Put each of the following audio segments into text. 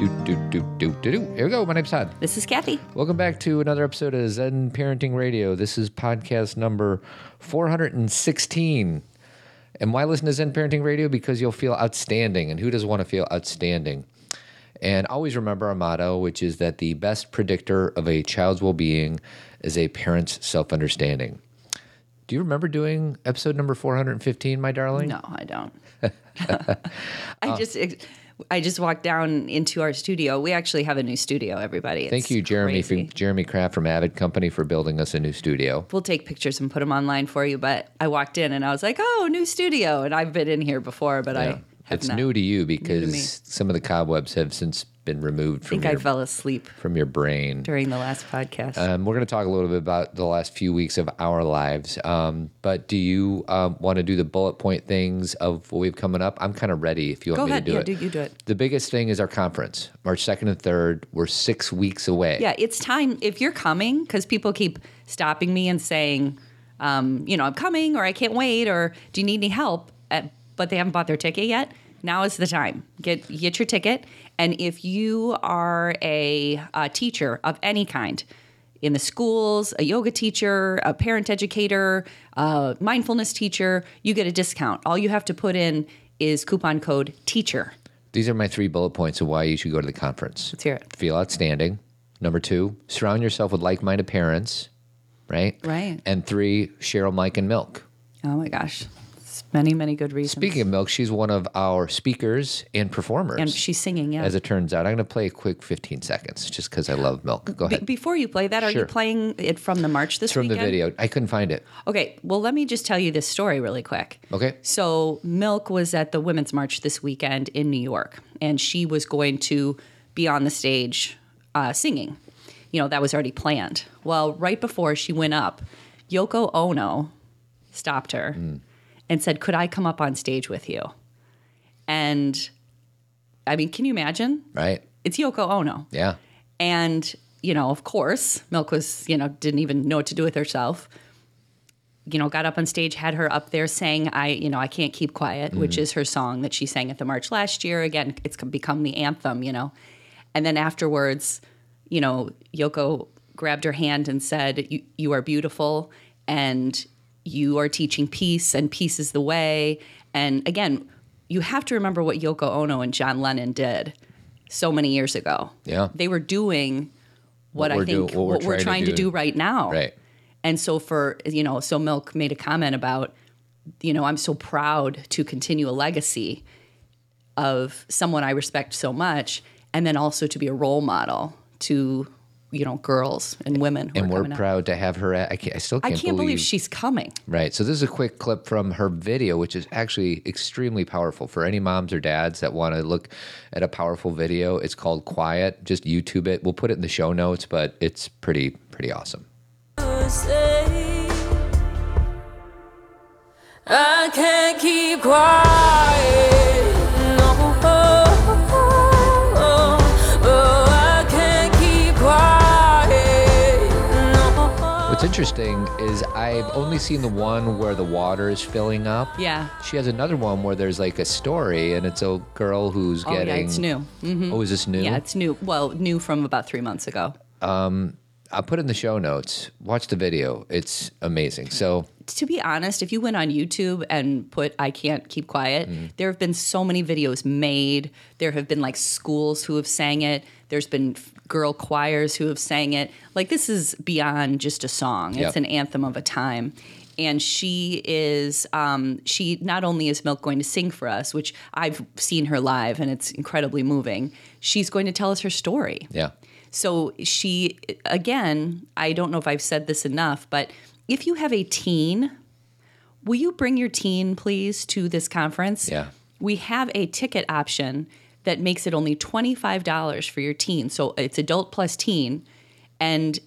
Do, do, do, do, do, do. Here we go. My name's Todd. This is Cathy. Welcome back to another episode of Zen Parenting Radio. This is podcast number 416. And why listen to Zen Parenting Radio? Because you'll feel outstanding. And who doesn't want to feel outstanding? And always remember our motto, which is that the best predictor of a child's well being is a parent's self understanding. Do you remember doing episode number 415, my darling? No, I don't. I uh, just I just walked down into our studio. We actually have a new studio, everybody. It's Thank you, Jeremy, Jeremy Kraft from Avid Company, for building us a new studio. We'll take pictures and put them online for you. But I walked in and I was like, "Oh, new studio!" And I've been in here before, but I have It's not. new to you because some of the cobwebs have since been removed I from think I your, fell asleep from your brain. during the last podcast. Um, we're going to talk a little bit about the last few weeks of our lives. Um, but do you um, want to do the bullet point things of what we've coming up? I'm kind of ready if you want Go me ahead. to do Yeah, it. do you do it? The biggest thing is our conference, March 2nd and 3rd. We're six weeks away. Yeah, it's time. If you're coming, because people keep stopping me and saying, um, you know, I'm coming, or I can't wait, or do you need any help? Uh, but they haven't bought their ticket yet. Now is the time. Get get your ticket. And if you are a, a teacher of any kind, in the schools, a yoga teacher, a parent educator, a mindfulness teacher, you get a discount. All you have to put in is coupon code teacher. These are my three bullet points of why you should go to the conference. Let's hear it. Feel outstanding. Number two, surround yourself with like minded parents, right? Right. And three, Cheryl, Mike, and MILCK. Oh my gosh, Many many good reasons. Speaking of MILCK, she's one of our speakers and performers. and she's singing. Yeah. as it turns out, I'm going to play a quick 15 seconds just because I love MILCK. Go Be- ahead. before you play that, are Sure. you playing it from the march this From the video. I couldn't find it. Okay, well, let me just tell you this story really quick. Okay. So, MILCK was at the Women's March this weekend in New York, and she was going to be on the stage uh, singing. You know, that was already planned. Well, right before she went up, Yoko Ono stopped her and said, Could I come up on stage with you? And I mean, can you imagine? Right? It's Yoko Ono. Yeah. And, you know, of course, MILCK was, you know, didn't even know what to do with herself. You know, got up on stage, had her up there saying, I, you know, I can't keep quiet, which mm-hmm. is her song that she sang at the March last year. Again, it's become the anthem, you know. And then afterwards, you know, Yoko grabbed her hand and said, You, you are beautiful and you are teaching peace, and peace is the way. And again, you have to remember what Yoko Ono and John Lennon did so many years ago. Yeah. They were doing what, What I think do- what we're what we're trying trying to to do. do right now. Right. And so for you know, so MILCK made a comment about, you know, I'm so proud to continue a legacy of someone I respect so much, and then also to be a role model to you know girls and women. Who And are we're coming up. proud to have her. At, I, can't, I still can't, can't believe she's coming. Right. So this is a quick clip from her video, which is actually extremely powerful for any moms or dads that want to look at a powerful video. It's called Quiet. Just YouTube it. We'll put it in the show notes, but it's pretty pretty awesome. I can't keep quiet. What's interesting is I've only seen the one where the water is filling up. Yeah. She has another one where there's like a story, and it's a girl who's Oh getting. yeah, it's new. Mhm. Oh, is this new? Yeah, it's new. Well, new from about three months ago. Um, I'll put it in the show notes. Watch the video. It's amazing. So to be honest, if you went on YouTube and put I can't keep quiet, Mm-hmm. there have been so many videos made. There have been like schools who have sang it. There's been f- girl choirs who have sang it. Like this is beyond just a song. Yep. It's an anthem of a time. And she is, um, she not only is MILCK going to sing for us, which I've seen her live and it's incredibly moving, she's going to tell us her story. yeah, So she, again, I don't know if I've said this enough, but if you have a teen, will you bring your teen, please, to this conference? Yeah. We have a ticket option that makes it only $25 for your teen. So it's adult plus teen, and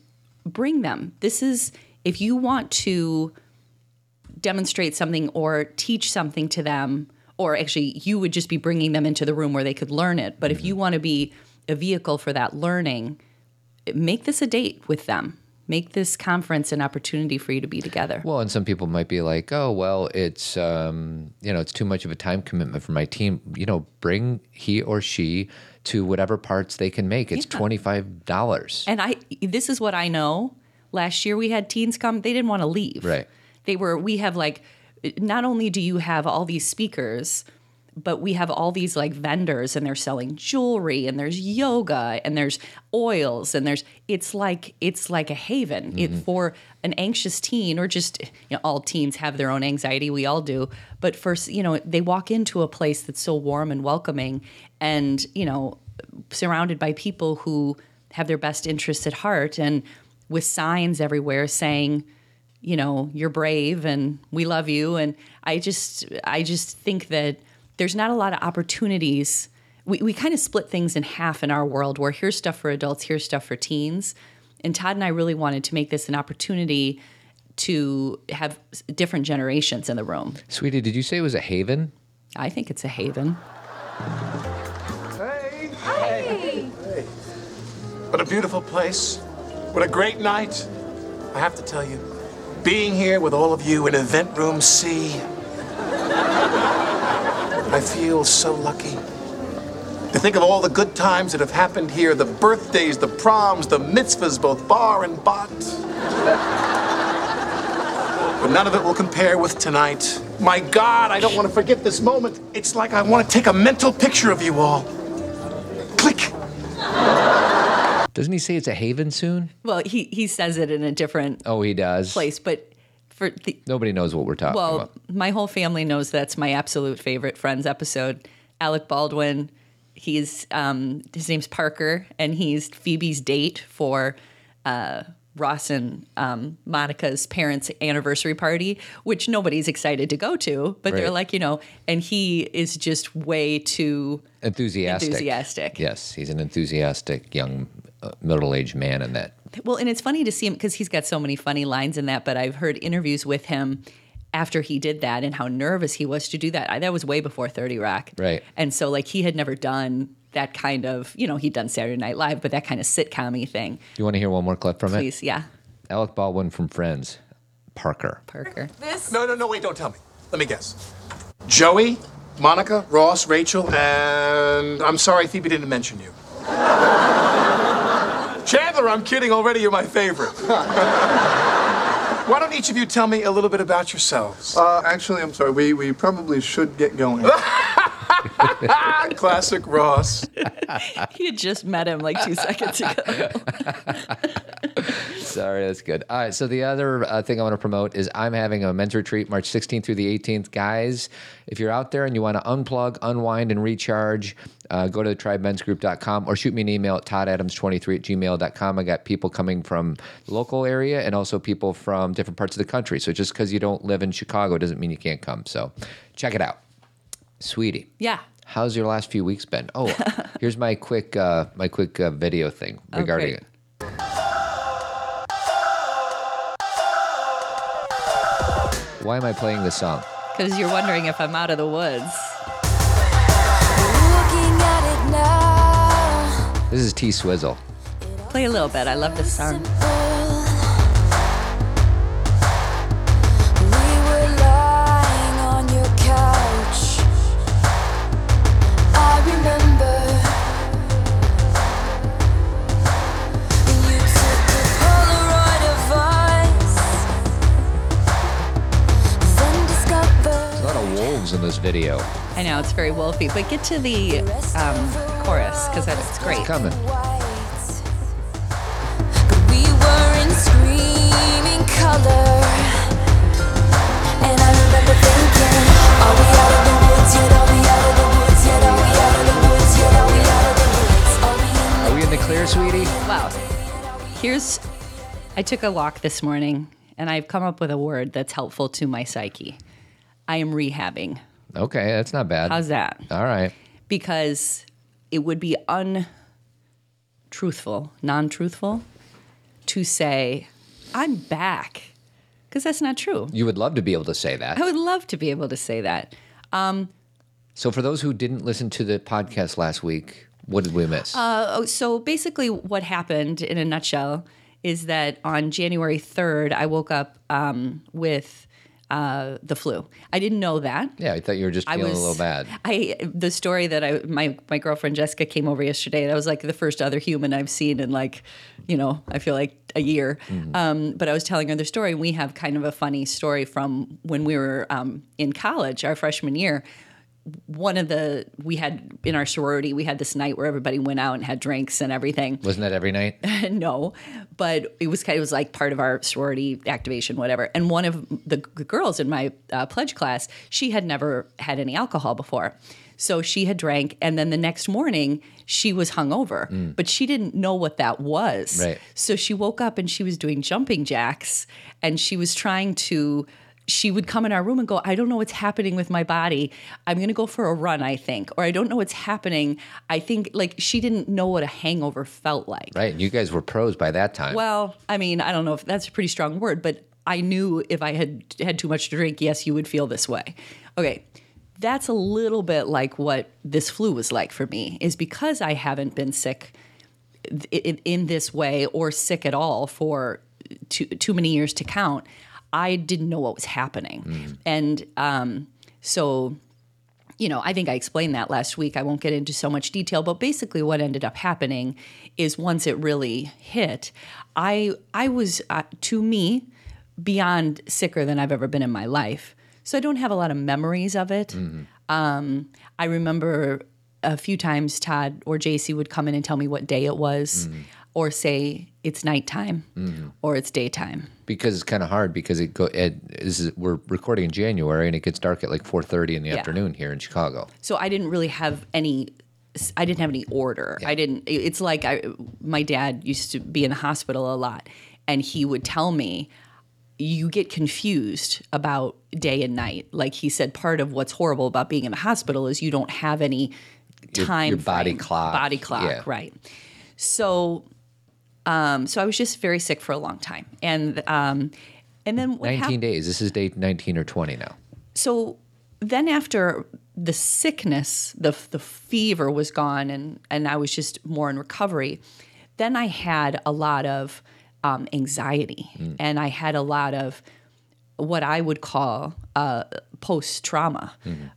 bring them. This is, if you want to demonstrate something or teach something to them, or actually, you would just be bringing them into the room where they could learn it. But if mm-hmm. you want to be a vehicle for that learning, make this a date with them. Make this conference an opportunity for you to be together. Well, and some people might be like, "Oh, well, it's um, you know, it's too much of a time commitment for my team." You know, bring he or she to whatever parts they can make. It's Yeah. twenty five dollars. And I this is what I know. Last year we had teens come, they didn't want to leave. Right. They were we have like not only do you have all these speakers, but we have all these like vendors and they're selling jewelry and there's yoga and there's oils and there's it's like it's like a haven. It, mm-hmm. for an anxious teen or just you know all teens have their own anxiety we all do but first you know they walk into a place that's so warm and welcoming and you know surrounded by people who have their best interests at heart and with signs everywhere saying you know you're brave and we love you. And i just i just think that there's not a lot of opportunities we, we kind of split things in half in our world where here's stuff for adults here's stuff for teens and todd and i really wanted to make this an opportunity to have different generations in the room Sweetie, did you say it was a haven? i think it's a haven Hey! Hey! hey. What a beautiful place. What a great night. I have to tell you, being here with all of you in Event Room C, I feel so lucky. To think of all the good times that have happened here the birthdays, the proms, the mitzvahs, both bar and bat. But none of it will compare with tonight. My God, I don't want to forget this moment. It's like I want to take a mental picture of you all. Click. Doesn't he say it's a haven soon? well he, he says it in a different Oh, he does. place but for the Nobody knows what we're talking Well, about. Well, my whole family knows that's my absolute favorite Friends episode. Alec Baldwin, he's um, his name's Parker, and he's Phoebe's date for uh, Ross and um, Monica's parents' anniversary party, which nobody's excited to go to, but they're like, you know, and he is just way too Enthusiastic. enthusiastic. Yes, he's an enthusiastic young uh, middle-aged man in that. Well, and it's funny to see him because he's got so many funny lines in that. But I've heard interviews with him after he did that and how nervous he was to do that. I, that was way before Thirty Rock, Right. And so, like, he had never done that kind of, you know, he'd done Saturday Night Live, but that kind of sitcom thing. You want to hear one more clip from it? Please, yeah. Alec Baldwin from Friends. Parker. Parker. No, no, no, wait, don't tell me. Let me guess. Joey, Monica, Ross, Rachel, and I'm sorry Phoebe didn't mention you. Chandler, I'm kidding already, you're my favorite. Why don't each of you tell me a little bit about yourselves? Uh, actually, I'm sorry. We, we probably should get going. Classic Ross. He had just met him like two seconds ago. Sorry, that's good. All right, so the other uh, thing I want to promote is I'm having a men's retreat March 16th through the 18th. Guys, if you're out there and you want to unplug, unwind, and recharge, uh, go to tribemensgroup.com or shoot me an email at toddadams23 at gmail.com. I got people coming from the local area and also people from different parts of the country. So just because you don't live in Chicago doesn't mean you can't come. So check it out. Sweetie. Yeah. How's your last few weeks been? Oh, here's my quick uh, my quick uh, video thing regarding it. Why am I playing this song? Because you're wondering if I'm out of the woods. This is T Swizzle. Play a little bit. I love this song. We were lying on your couch. I remember you took a Polaroid of us, then discovered. A lot of wolves in this video. I know it's very wolfy, but get to the um, chorus because it's great. It's coming. We were in screaming color. And I remember thinking, Are we out of the woods yet? Are we out of the woods yet? Are we out of the woods yet? Are we out of the woods? Are we in Are we in the clear, sweetie? Wow. Here's, I took a walk this morning and I've come up with a word that's helpful to my psyche. I am rehabbing. Okay, that's not bad. How's that? All right. Because it would be untruthful, non truthful to say, I'm back. Because that's not true. You would love to be able to say that. I would love to be able to say that. So, for those who didn't listen to the podcast last week, what did we miss? Oh, so basically, what happened in a nutshell is that on January 3rd, I woke up um, with uh, the flu. I didn't know that. Yeah, I thought you were just feeling was a little bad. I the story that I my my girlfriend Jessica came over yesterday. That was like the first other human I've seen in like, you know, I feel like a year. Mm-hmm. Um, but I was telling her the story. We have kind of a funny story from when we were um, in college, our freshman year. One of the we had in our sorority, we had this night where everybody went out and had drinks and everything. Wasn't that every night? no, but it was kind of it was like part of our sorority activation, whatever. And one of the g- girls in my uh, pledge class, she had never had any alcohol before. So she had drank, and then the next morning she was hungover, but she didn't know what that was. Right. So she woke up and she was doing jumping jacks, and she was trying to. She would come in our room and go, I don't know what's happening with my body. I'm going to go for a run, I think. Or I don't know what's happening. I think, like, she didn't know what a hangover felt like. Right. You guys were pros by that time. Well, I mean, I don't know if that's a pretty strong word, but I knew if I had had too much to drink, yes, you would feel this way. Okay. That's a little bit like what this flu was like for me, is because I haven't been sick in, in this way or sick at all for too, too many years to count. I didn't know what was happening. And um, so you know, I think I explained that last week. I won't get into so much detail, but basically, what ended up happening is once it really hit, I I was uh, to me beyond sicker than I've ever been in my life. So I don't have a lot of memories of it. Um, I remember a few times Todd or JC would come in and tell me what day it was, or say it's nighttime mm-hmm. or it's daytime. because it's kind of hard because it go it is we're recording in January and it gets dark at like 4:30 in the Yeah. afternoon here in Chicago. so I didn't really have any. I didn't have any order. I didn't. It's like I, my dad used to be in the hospital a lot, and he would tell me, "You get confused about day and night." Like he said, part of what's horrible about being in the hospital is you don't have any Your- time. your body frame. clock, Body clock. yeah. Right. So, um, so I was just very sick for a long time, and um, and then what 19 happened? days. This is day 19 or 20 now. so then after the sickness, the the fever was gone, and and I was just more in recovery. Then I had a lot of um, anxiety, and I had a lot of what I would call uh, post trauma,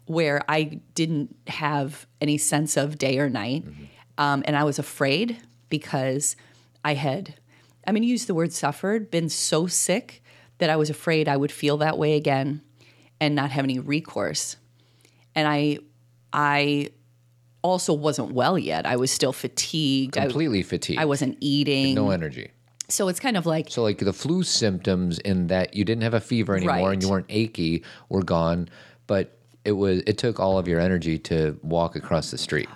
where I didn't have any sense of day or night, um, and I was afraid because I had, I'm going to use the word suffered, been so sick that I was afraid I would feel that way again and not have any recourse. And I, I also wasn't well yet. I was still fatigued. I, Completely fatigued. I wasn't eating. no energy. so it's kind of like So like the flu symptoms in that you didn't have a fever anymore and you weren't achy were gone, but it was it took all of your energy to walk across the street.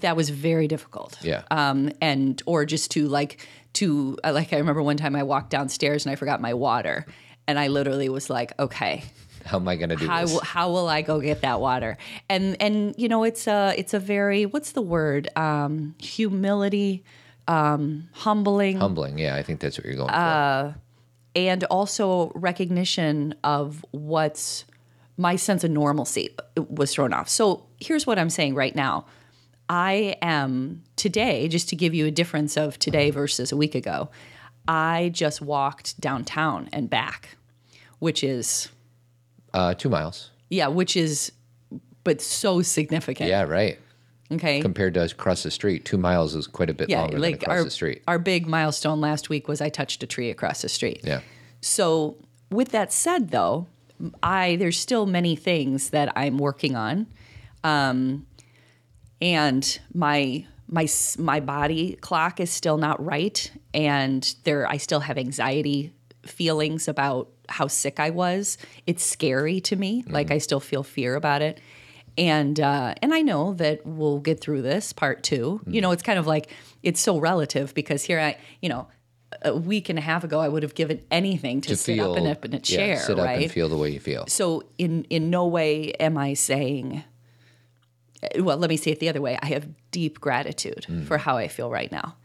that was very difficult. Yeah. Um, and or just to like to uh, like I remember one time I walked downstairs and I forgot my water, and I literally was like, okay, How am I going to do how this? how will I go get that water? And and you know it's a it's a very what's the word um, humility, um, humbling, Humbling. Yeah, I think that's what you're going Uh, for. and also recognition of what's my sense of normalcy was thrown off. So here's what I'm saying right now. I am today, just to give you a difference of today versus a week ago, I just walked downtown and back, which is, Uh, two miles. yeah, which is, but so significant. Yeah, right. Okay. Compared to across the street, two miles is quite a bit yeah. longer Like than across our, the street. our big milestone last week was I touched a tree across the street. Yeah. So, with that said, though, I there's still many things that I'm working on, um, and my my my body clock is still not right, and there I still have anxiety feelings about how sick I was. It's scary to me. Like I still feel fear about it. And uh, and I know that we'll get through this part 2 You know, it's kind of like it's so relative because here I, you know, a week and a half ago I would have given anything to, To sit feel up in a, in a yeah, chair, sit up right? and feel the way you feel. so in in no way am I saying well, let me say it the other way. I have deep gratitude Mm. for how I feel right now.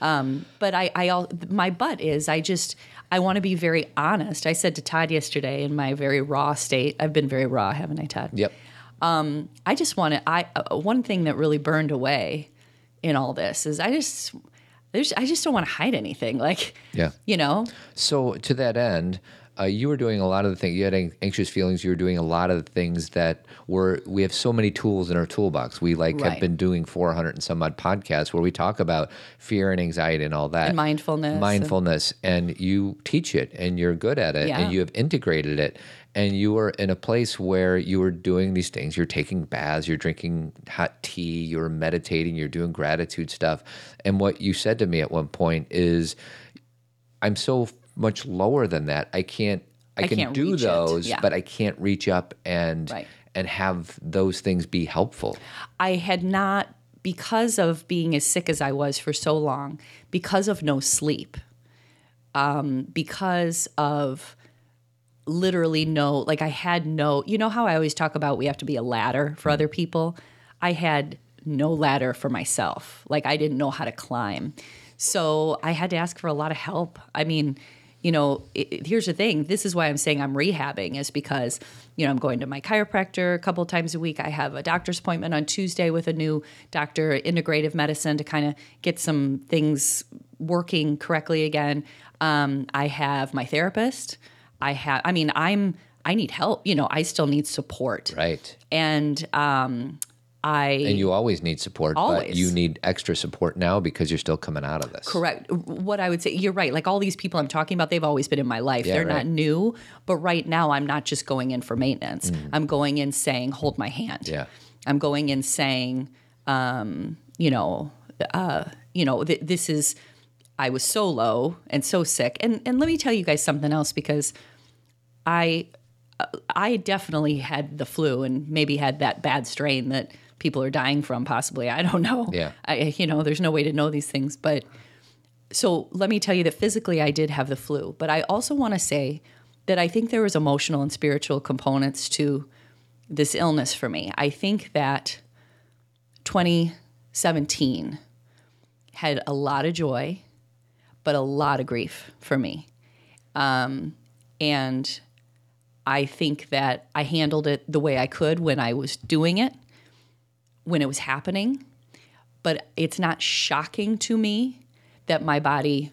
Um, but I, I, al- my butt is, I just, I want to be very honest. I said to Todd yesterday in my very raw state, I've been very raw, haven't I, Todd? Yep. I just want to. I uh, one thing that really burned away in all this is I just there's I just don't want to hide anything. Like, Yeah. you know, So to that end, uh, you were doing a lot of the things. You had anxious feelings. You were doing a lot of the things that were. We have so many tools in our toolbox. We like have been doing 400 and some odd podcasts where we talk about fear and anxiety and all that, And mindfulness and- mindfulness, and you teach it, and you're good at it, Yeah. and you have integrated it. And you were in a place where you were doing these things. You're taking baths. You're drinking hot tea. You're meditating. You're doing gratitude stuff. And what you said to me at one point is, I'm so much lower than that. I can't. I, I can can't do those, Yeah. but I can't reach up and Right. and have those things be helpful. I had not, because of being as sick as I was for so long, because of no sleep, um, because of literally no, like I had no, you know how I always talk about we have to be a ladder for other people? I had no ladder for myself. Like I didn't know how to climb. So I had to ask for a lot of help. I mean, you know, it, it- here's the thing. This is why I'm saying I'm rehabbing is because, you know, I'm going to my chiropractor a couple times a week. I have a doctor's appointment on Tuesday with a new doctor, integrative medicine, to kind of get some things working correctly again. Um, I have my therapist. I have, I mean, I'm, I need help. You know, I still need support. Right. And um, I, And you always need support, but Always. you need extra support now because you're still coming out of this. Correct. What I would say, you're right. Like all these people I'm talking about, they've always been in my life. Yeah, They're right. not new. But right now, I'm not just going in for maintenance. I'm going in saying, hold my hand. Mm. Yeah. I'm going in saying, um, you know, uh, you know, th- this is, I was so low and so sick. And, and let me tell you guys something else because I I definitely had the flu and maybe had that bad strain that people are dying from possibly. I don't know. Yeah. I you know, there's no way to know these things, but so let me tell you that physically I did have the flu, but I also want to say that I think there was emotional and spiritual components to this illness for me. I think that 2017 had a lot of joy, but a lot of grief for me. Um, and I think that I handled it the way I could when I was doing it, when it was happening. But it's not shocking to me that my body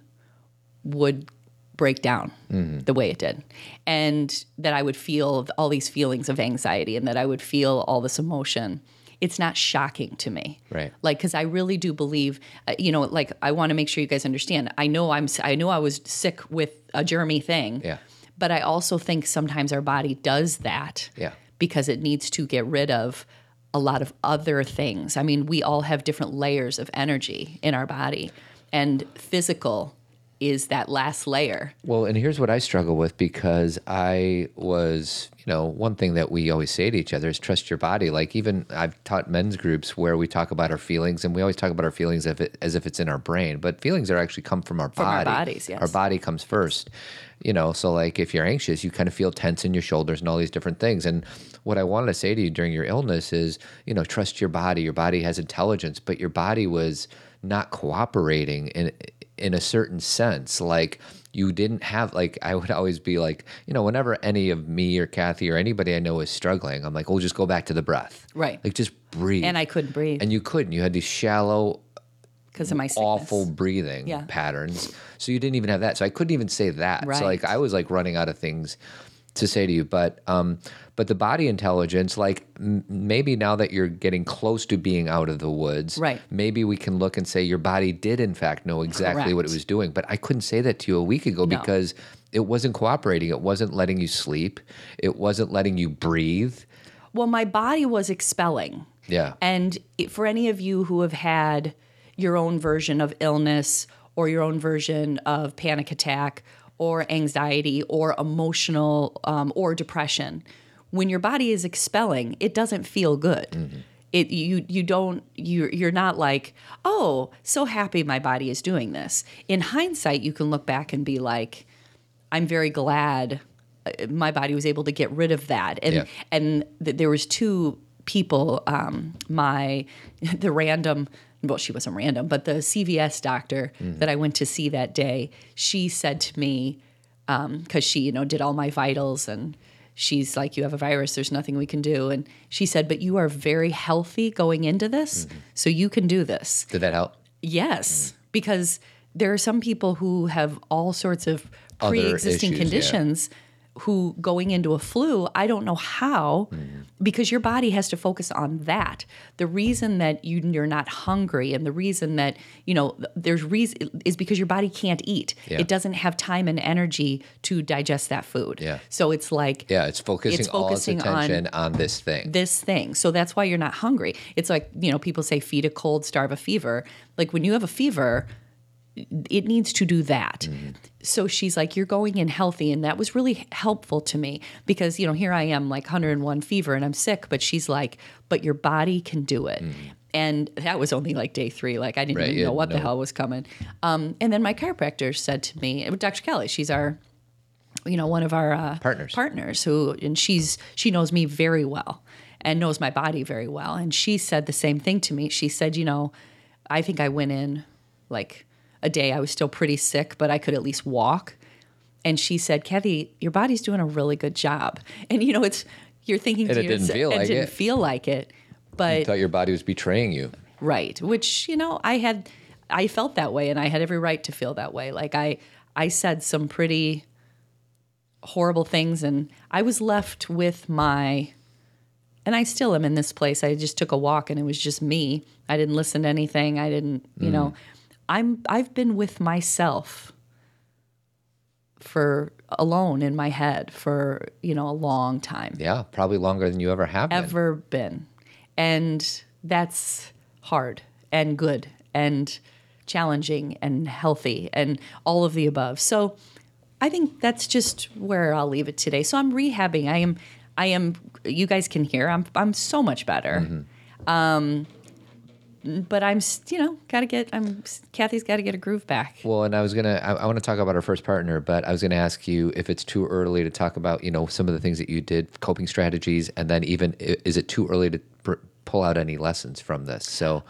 would break down the way it did. And that I would feel all these feelings of anxiety and that I would feel all this emotion. It's not shocking to me. Right. Like, because I really do believe, uh, you know, like I want to make sure you guys understand. I know I'm, I know I was sick with a germy thing. Yeah. But I also think sometimes our body does that Yeah. because it needs to get rid of a lot of other things. I mean, we all have different layers of energy in our body, and physical is that last layer. Well, and here's what I struggle with because I was, you know, one thing that we always say to each other is trust your body. Like even I've taught men's groups where we talk about our feelings, and we always talk about our feelings as if, it, as if it's in our brain, but feelings are actually come from our From our bodies, yes. Our body comes first. You know, so like if you're anxious, you kind of feel tense in your shoulders and all these different things. And what I wanted to say to you during your illness is, you know, trust your body. Your body has intelligence, but your body was not cooperating in in a certain sense. Like you didn't have like I would always be like, you know, whenever any of me or Cathy or anybody I know is struggling, I'm like, we'll just go back to the breath. Right. Like just breathe. And I couldn't breathe and you couldn't. You had these shallow, because of my sickness. awful breathing Yeah. patterns. So you didn't even have that. So I couldn't even say that. So like I was like running out of things to say to you. But um, but the body intelligence, like m- maybe now that you're getting close to being out of the woods, Right. Maybe we can look and say your body did in fact know exactly what it was doing. But I couldn't say that to you a week ago No. because it wasn't cooperating. It wasn't letting you sleep. It wasn't letting you breathe. Well, my body was expelling. Yeah. And for any of you who have had your own version of illness or your own version of panic attack or anxiety or emotional um, or depression, when your body is expelling, it doesn't feel good. It you you don't you you're not like oh so happy my body is doing this. In hindsight, you can look back and be like, I'm very glad uh, my body was able to get rid of that. And Yeah. and th- there was two people. Um, my the random. Well, she wasn't random, but the CVS doctor mm. that I went to see that day, she said to me, um, because she, you know, did all my vitals and she's like, You have a virus, there's nothing we can do. And she said, But you are very healthy going into this, mm-hmm. so you can do this. Did that help? Yes, mm. because there are some people who have all sorts of pre-existing conditions. yeah. Who going into a flu i don't know how Mm-hmm. because your body has to focus on that the reason that you, you're not hungry and the reason that you know there's reason is because your body can't eat Yeah. it doesn't have time and energy to digest that food Yeah. so it's like Yeah, it's focusing, It's all its focusing on attention on, this thing. this thing. So that's why you're not hungry. It's like, you know, people say feed a cold, starve a fever. Like when you have a fever, it needs to do that. Mm-hmm. So she's like, You're going in healthy. And that was really helpful to me because, you know, here I am like 101 fever and I'm sick, but she's like, But your body can do it. And that was only like day three. Like I didn't Mm-hmm. Right, even know what the hell was coming. Um, and then my chiropractor said to me, Dr. Kelly, she's our you know one of our uh, Partners. partners who and she's she knows me very well and knows my body very well and she said the same thing to me she said you know i think i went in like a day i was still pretty sick but i could at least walk. And she said cathy your body's doing a really good job. And you know it's you're thinking And to it didn't yourself- feel like didn't it. feel like it but you thought your body was betraying you. right which you know i had i felt that way and i had every right to feel that way. Like i i said some pretty horrible things and i was left with my and i still am in this place. I just took a walk and it was just me. I didn't listen to anything. I didn't you hmm. know i'm i've been with myself for alone in my head for you know a long time Yeah, probably longer than you ever have ever been. And that's hard and good and challenging and healthy and all of the above. So I think that's just where I'll leave it today. So I'm rehabbing. I am I am you guys can hear I'm I'm so much better. Um but I'm you know, got to get I'm Cathy's got to get a groove back. Well, and I was gonna, I, I want to talk about our first partner, but I was gonna ask you if it's too early to talk about, you know, some of the things that you did, coping strategies, and then even is it too early to pr- pull out any lessons from this? So,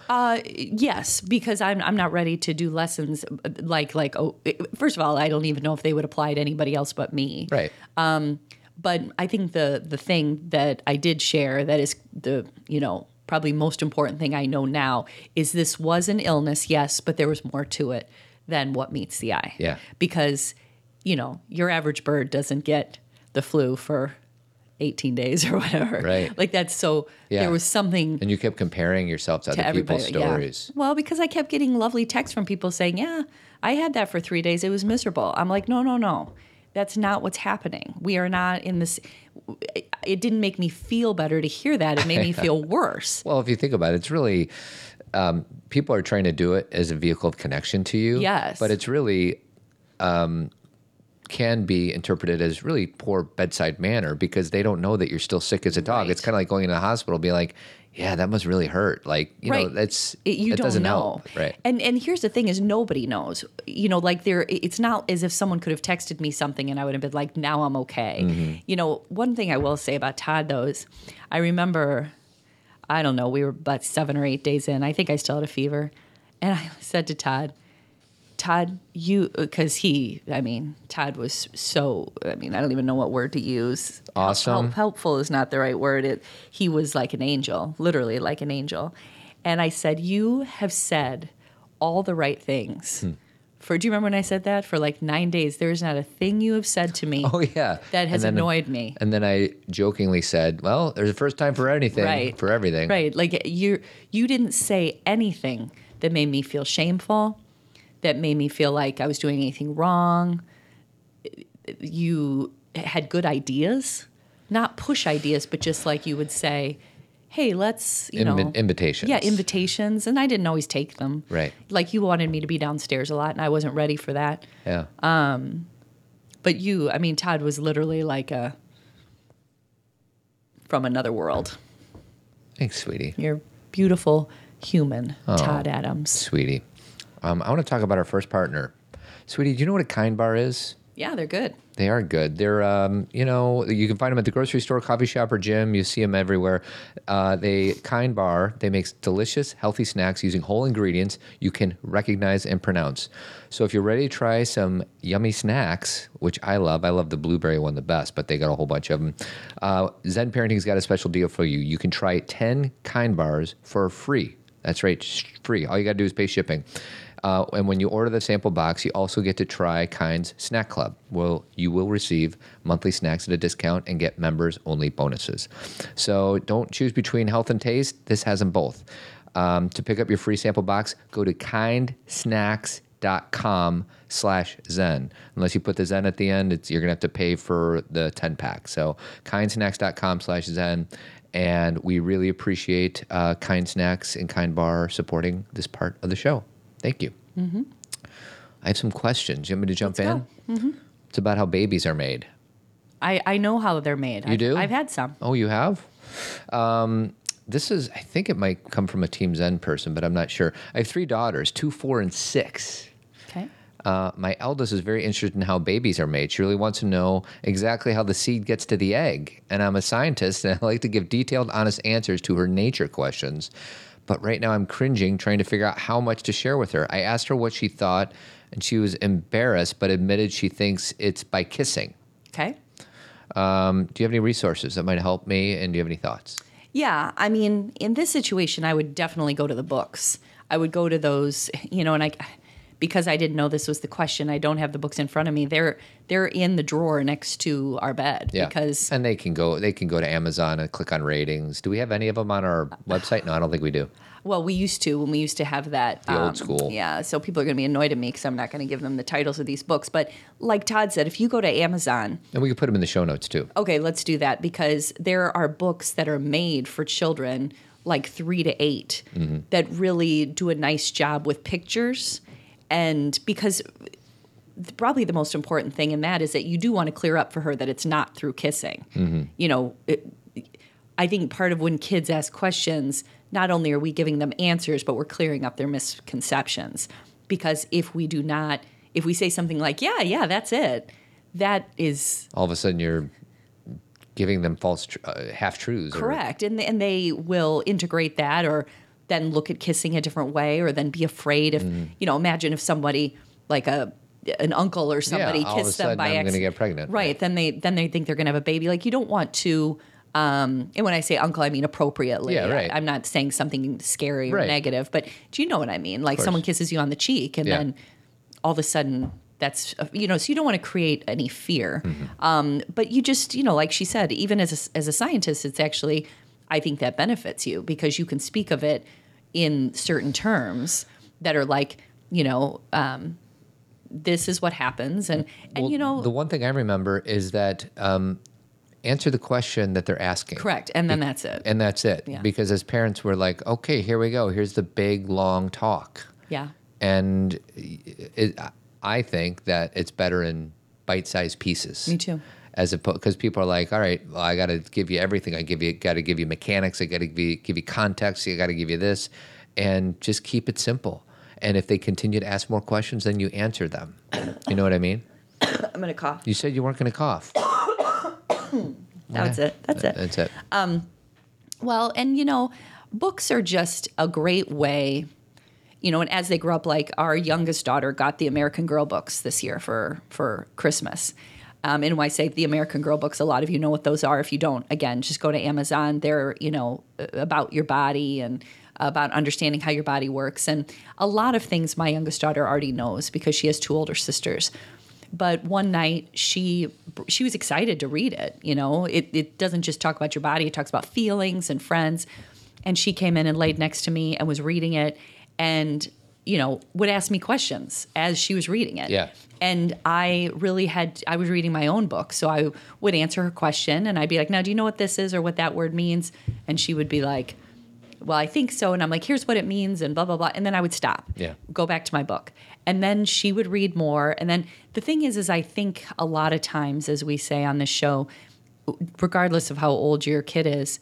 Yes, because I'm I'm not ready to do lessons uh, like like oh first of all I don't even know if they would apply to anybody else but me. right, Um, But I think the the thing that I did share that is the you know probably most important thing I know now is this was an illness yes, but there was more to it than what meets the eye. Yeah. Because you know your average bird doesn't get the flu for 18 days or whatever. Right. Like that's so Yeah. there was something and you kept comparing yourself to, to other people's everybody. yeah. stories. Well, because I kept getting lovely texts from people saying, "Yeah, I had that for three days. It was miserable." I'm like, "No, no, no, that's not what's happening. We are not in this." It didn't make me feel better to hear that. It made me feel worse. Well, if you think about it, it's really um, people are trying to do it as a vehicle of connection to you. Yes. but it's really um, can be interpreted as really poor bedside manner because they don't know that you're still sick as a dog. Right. It's kind of like going to the hospital, be like, "Yeah, that must really hurt." Like you know, Right. that's It- you that don't doesn't know, help, right? And and here's the thing: is nobody knows. You know, like there, it's not as if someone could have texted me something and I would have been like, "Now I'm okay." Mm-hmm. You know, one thing I will say about Todd though is, I remember, I don't know, we were about seven or eight days in. I think I still had a fever, and I said to Todd. Todd, you because he, I mean, Todd was so. I mean, I don't even know what word to use. Awesome. Help- helpful is not the right word. It, he was like an angel, literally like an angel. And I said, "You have said all the right things." Hmm. For do you remember when I said that? For like nine days, there is not a thing you have said to me Oh yeah, that has then- annoyed me. And then I jokingly said, "Well, there's a first time for anything, Right. for everything." Right. Like you you didn't say anything that made me feel shameful, that made me feel like I was doing anything wrong. You had good ideas, not push ideas, but just like you would say, "Hey, let's, you Invi- know, invitations. Yeah, invitations, and I didn't always take them. Right. Like you wanted me to be downstairs a lot, and I wasn't ready for that. Yeah. Um, But you, I mean, Todd was literally like a from another world. Thanks, sweetie. You're beautiful human, Oh. Todd Adams. Sweetie. Um, I want to talk about our first partner. Sweetie, do you know what a kind bar is? Yeah, they're good. They are good. They're, um, you know, you can find them at the grocery store, coffee shop, or gym. You see them everywhere. Uh, they Kind Bar. They make delicious, healthy snacks using whole ingredients you can recognize and pronounce. So if you're ready to try some yummy snacks, which I love, I love the blueberry one the best, but they got a whole bunch of them. Uh, Zen Parenting's got a special deal for you. You can try ten Kind Bars for free. That's right, free. All you got to do is pay shipping. Uh, and when you order the sample box, you also get to try Kind's Snack Club. Well, you will receive monthly snacks at a discount and get members only bonuses. So don't choose between health and taste. This has them both. Um, to pick up your free sample box, go to kindsnacks.com slash zen. Unless you put the zen at the end, you're going to have to pay for the 10 pack. So kindsnacks.com slash zen. And we really appreciate uh, Kind Snacks and Kind Bar supporting this part of the show. Thank you. I have some questions. You want me to jump Let's in? go. It's about how babies are made. I, I know how they're made. You I've, do? I've had some. Oh, you have? Um, this is, I think it might come from a Team Zen person, but I'm not sure. I have three daughters, two, four, and six. Okay. Uh, my eldest is very interested in how babies are made. She really wants to know exactly how the seed gets to the egg. And I'm a scientist and I like to give detailed, honest answers to her nature questions. But right now I'm cringing trying to figure out how much to share with her. I asked her what she thought, and she was embarrassed, but admitted she thinks it's by kissing. Okay. Um, do you have any resources that might help me? And do you have any thoughts? Yeah, I mean, in this situation, I would definitely go to the books. I would go to those, you know, and I, because I didn't know this was the question, I don't have the books in front of me. They're they're in the drawer next to our bed Yeah, because and they can go they can go to Amazon and click on ratings. Do we have any of them on our website? No, I don't think we do. well, we used to when we used to have that um, The old school. Yeah, so people are going to be annoyed at me because I'm not going to give them the titles of these books. But like Todd said, if you go to Amazon, And we can put them in the show notes too. okay, let's do that because there are books that are made for children like three to 8 that really do a nice job with pictures. And because probably the most important thing in that is that you do want to clear up for her that it's not through kissing. You know, it, I think part of when kids ask questions, not only are we giving them answers, but we're clearing up their misconceptions. Because if we do not, if we say something like, yeah, yeah, that's it, that is All of a sudden, you're giving them false tr- uh, half truths. or- Correct. And and they will integrate that or then look at kissing a different way or then be afraid if Mm-hmm. you know, imagine if somebody like a an uncle or somebody a kissed them by accident. get pregnant. Right. Then they then they think they're gonna have a baby. Like you don't want to um, and when I say uncle, I mean appropriately. Yeah, right. I, am not saying something scary or Right. negative, but do you know what I mean? Like someone kisses you on the cheek, and Yeah. then all of a sudden, that's you know. So you don't want to create any fear, um, but you just you know, like she said, even as a, as a scientist, it's actually I think that benefits you because you can speak of it in certain terms that are like you know. Um, this is what happens, and and Well, you know, the one thing I remember is that um, answer the question that they're asking. correct, and then that's it. And that's it. Yeah. Because as parents, we're like, okay, here we go. Here's the big, long talk. yeah, And it, I think that it's better in bite-sized pieces. Me too. As opposed, because people are like, all right, well, I got to give you everything. I give you, got to give you mechanics. I got to give you, give you context. I got to give you this, and just keep it simple. And if they continue to ask more questions, then you answer them. You know what I mean? I'm gonna cough. You said you weren't going to cough. That's it. That's it. That's it. Um, Well, and you know, books are just a great way, you know, and as they grow up, like our youngest daughter got the American Girl books this year for for Christmas. Um, I say the American Girl books, a lot of you know what those are. If you don't, again, just go to Amazon. They're you know about your body and about understanding how your body works, and a lot of things my youngest daughter already knows because she has two older sisters. But one night she she was excited to read it you know? It, it doesn't just talk about your body. It talks about feelings and friends. And she came in and laid next to me and was reading it. And you know would ask me questions as she was reading it Yeah. and i really had i was reading my own book so i would answer her question and i'd be like now do you know what this is or what that word means and she would be like well, I think so. And I'm like, here's what it means, and blah, blah, blah. And then I would stop, Yeah. go back to my book. And then she would read more. And then the thing is, is I think a lot of times, as we say on this show, regardless of how old your kid is,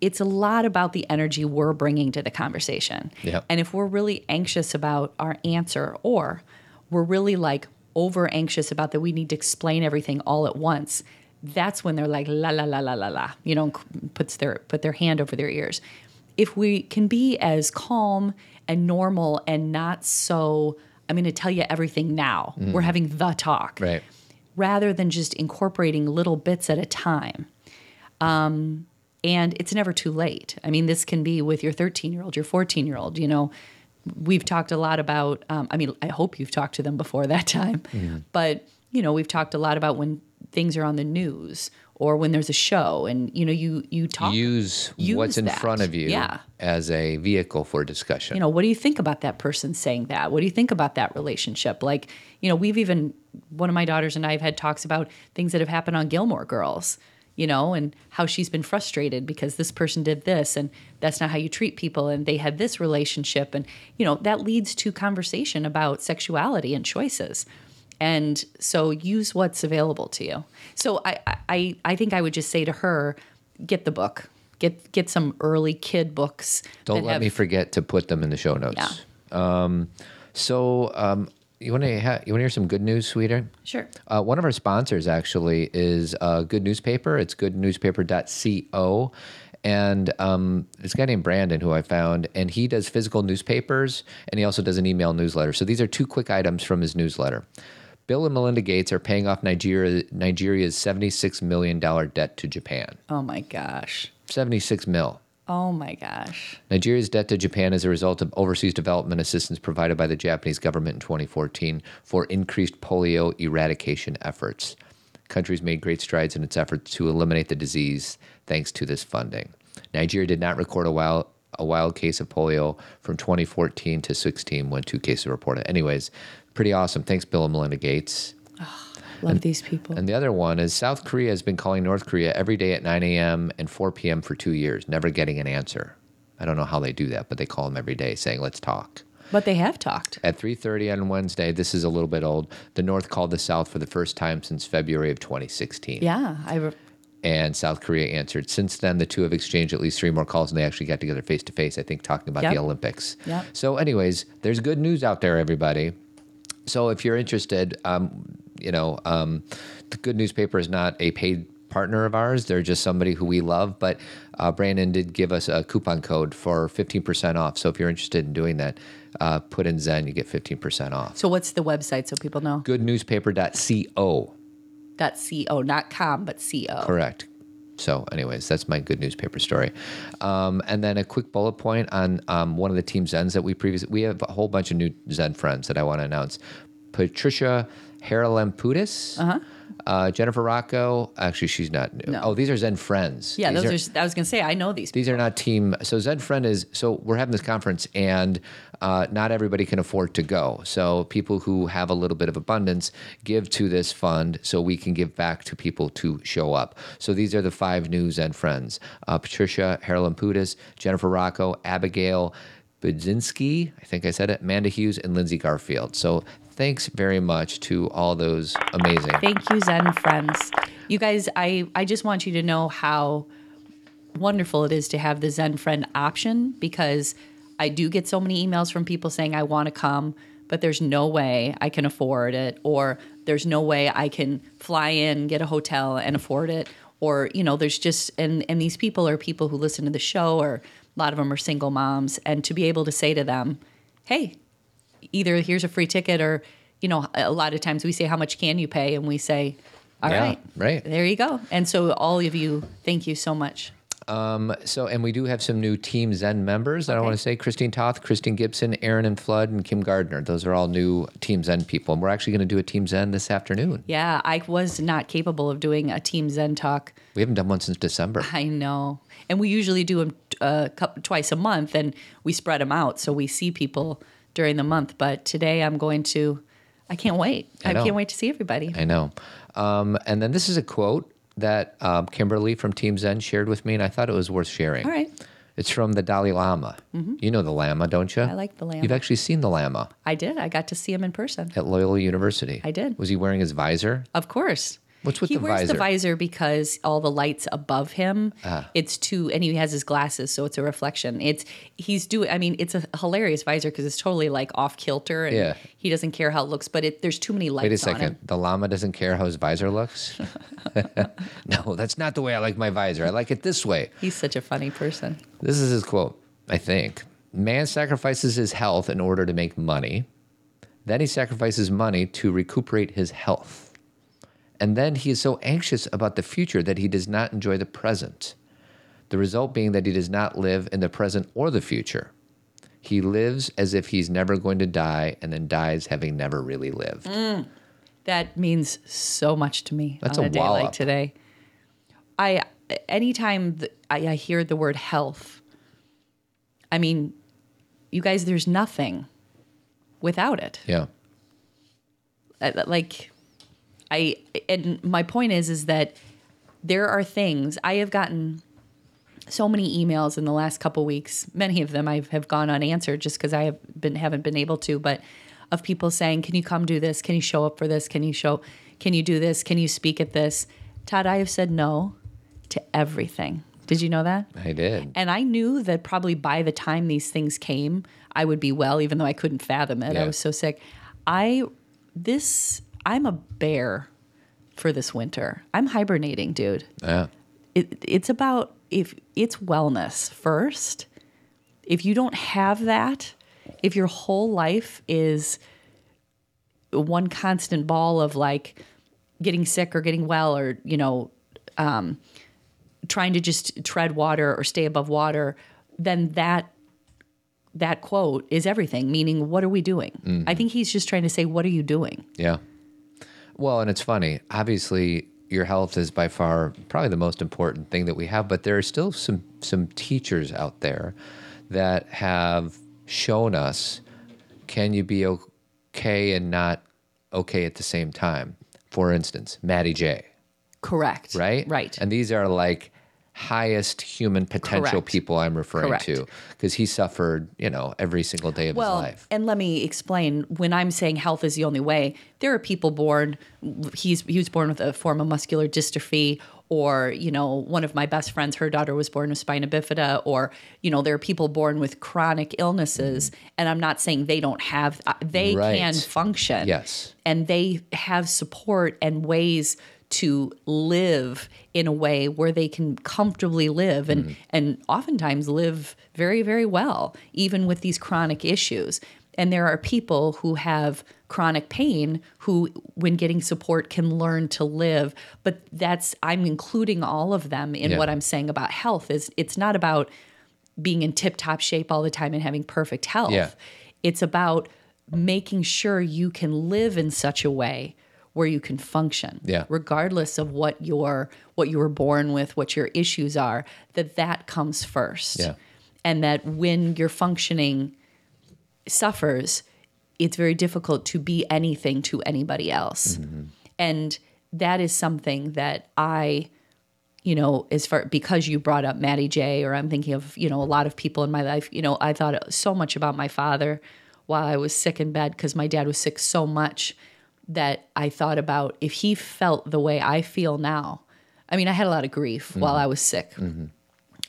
it's a lot about the energy we're bringing to the conversation. Yep. And if we're really anxious about our answer, or we're really like over anxious about that we need to explain everything all at once, that's when they're like la la la la la la, you know, puts their put their hand over their ears. If we can be as calm and normal and not so, I'm going to tell you everything now. We're having the talk Right. rather than just incorporating little bits at a time. Um, and it's never too late. I mean, this can be with your 13 year old, your 14 year old, you know, we've talked a lot about. Um, I mean, I hope you've talked to them before that time, but you know, we've talked a lot about when things are on the news or when there's a show, and you know, you you talk Use, use what's in front of you Yeah. as a vehicle for discussion. you know, what do you think about that person saying that? What do you think about that relationship? Like, you know, we've even one of my daughters and I have had talks about things that have happened on Gilmore Girls, you know, and how she's been frustrated because this person did this and that's not how you treat people and they had this relationship and you know, that leads to conversation about sexuality and choices. And so use what's available to you. So I I I think I would just say to her, get the book. Get get some early kid books. Don't let have- me forget to put them in the show notes. Um, so um, you want to ha- you want to hear some good news, sweeter? Sure. Uh, one of our sponsors actually is uh, Good Newspaper. It's goodnewspaper.co. And um, this guy named Brandon, who I found, and he does physical newspapers and he also does an email newsletter. So these are two quick items from his newsletter. Bill and Melinda Gates are paying off Nigeria, Nigeria's $76 million debt to Japan. Oh my gosh. 76 mil. Oh my gosh. Nigeria's debt to Japan is a result of overseas development assistance provided by the Japanese government in 2014 for increased polio eradication efforts. Countries made great strides in its efforts to eliminate the disease thanks to this funding. Nigeria did not record a wild, a wild case of polio from 2014 to 16 when two cases were reported. Anyways, pretty awesome. Thanks, Bill and Melinda Gates. Love these people. And the other one is South Korea has been calling North Korea every day at 9 a.m. and 4 p.m. for two years, never getting an answer. I don't know how they do that, but they call them every day saying, let's talk. but they have talked. At 3.30 on Wednesday, this is a little bit old, the North called the South for the first time since February of 2016. Yeah. I re- And South Korea answered. Since then, the two have exchanged at least three more calls, and they actually got together face to face, I think, talking about Yep. the Olympics. Yep. So, anyways, there's good news out there, everybody. So, if you're interested, um, you know, um, the Good Newspaper is not a paid partner of ours. They're just somebody who we love. But uh, Brandon did give us a coupon code for 15% off. So, if you're interested in doing that, uh, put in Zen, you get 15% off. so what's the website so people know? Goodnewspaper.co. Dot co, not com, but co. Correct. So, anyways, that's my good newspaper story. Um, and then a quick bullet point on um, one of the team Zens that we previously we have a whole bunch of new Zen friends that I want to announce. Patricia Haralamputis, uh-huh. uh, Jennifer Rocco. Actually, she's not new. No. Oh, these are Zen friends. Yeah, These those are, I was gonna say I know these. people. these are not team. So Zen Friend is. So we're having this conference, and uh, not everybody can afford to go. So people who have a little bit of abundance give to this fund, so we can give back to people to show up. So these are the five new Zen Friends: uh, Patricia Haralamputis, Jennifer Rocco, Abigail Budzinski. I think I said it. Amanda Hughes and Lindsay Garfield. So thanks very much to all those amazing. Thank you, Zen friends. You guys, I I just want you to know how wonderful it is to have the Zen friend option because I do get so many emails from people saying I want to come, but there's no way I can afford it, or there's no way I can fly in, get a hotel, and afford it, or you know, there's just and and these people are people who listen to the show, or a lot of them are single moms, and to be able to say to them, hey, either here's a free ticket or you know a lot of times we say how much can you pay and we say all Yeah, right, right. there you go and so all of you thank you so much So, and we do have some new Team Zen members that I want to say Christine Toth, Christine Gibson, Aaron and Flood, and Kim Gardner. Those are all new Team Zen people. And we're actually going to do a Team Zen this afternoon. yeah i was not capable of doing a team zen talk We haven't done one since December. i know and we usually do them uh, twice a month and we spread them out so we see people during the month but today i'm going to i can't wait I i, can't wait to see everybody I know. Um, and then this is a quote that um, Kimberly from Team Zen shared with me, and I thought it was worth sharing. all right It's from the Dalai Lama. You know the Lama, don't you? I like the Lama. You've actually seen the Lama i did i got to see him in person at Loyola University. I did. Was he wearing his visor? Of course. What's with he the wears visor? the visor because all the lights above him. Ah. It's too, and he has his glasses, so it's a reflection. It's he's doing. I mean, it's a hilarious visor because it's totally like off kilter, and Yeah. he doesn't care how it looks. But it, there's too many lights. Wait a On second. The llama doesn't care how his visor looks? no, that's not the way I like my visor. I like it this way. He's such a funny person. This is his quote, I think. Man sacrifices his health in order to make money. Then he sacrifices money to recuperate his health. And then he is so anxious about the future that he does not enjoy the present. The result being that he does not live in the present or the future. He lives as if he's never going to die and then dies having never really lived. Mm. That means so much to me That's on a a, day wallop. like today. I anytime I hear the word health, I mean, you guys, there's nothing without it. Yeah. Uh, like i and my point is is that there are things i have gotten so many emails in the last couple weeks many of them i have gone unanswered just because i have been haven't been able to but of people saying can you come do this can you show up for this can you show can you do this can you speak at this todd i have said no to everything did you know that I did. and I knew that probably by the time these things came, I would be well, even though I couldn't fathom it. Yeah. I was so sick. I, this, I'm a bear for this winter. I'm hibernating, dude. Yeah. It, it's about if it's wellness first. If you don't have that, if your whole life is one constant ball of like getting sick or getting well or, you know, um, trying to just tread water or stay above water, then that that quote is everything. Meaning, what are we doing? I think he's just trying to say, what are you doing? Yeah. Well, and it's funny. Obviously, your health is by far probably the most important thing that we have, but there are still some some teachers out there that have shown us can you be okay and not okay at the same time. For instance, Mattie J, Correct. right? Right. And these are like highest human potential Correct. people I'm referring Correct. to because he suffered, you know, every single day of well, his life. and let me explain. When I'm saying health is the only way, there are people born. He's he was born with a form of muscular dystrophy, or you know, one of my best friends, her daughter was born with spina bifida, or you know, there are people born with chronic illnesses. And I'm not saying they don't have. uh, They Right. can function. Yes. and they have support and ways to live in a way where they can comfortably live and mm-hmm. and oftentimes live very very well even with these chronic issues and there are people who have chronic pain who when getting support can learn to live but that's i'm including all of them in Yeah. what i'm saying about health is it's not about being in tip top shape all the time and having perfect health Yeah. it's about making sure you can live in such a way where you can function Yeah. regardless of what your what you were born with what your issues are that that comes first Yeah. and that when your functioning suffers it's very difficult to be anything to anybody else mm-hmm. and that is something that i you know, as far because you brought up Mattie J, or I'm thinking of, you know, a lot of people in my life, you know, I thought so much about my father while I was sick in bed because my dad was sick so much that I thought about if he felt the way I feel now. I mean, I had a lot of grief while I was sick.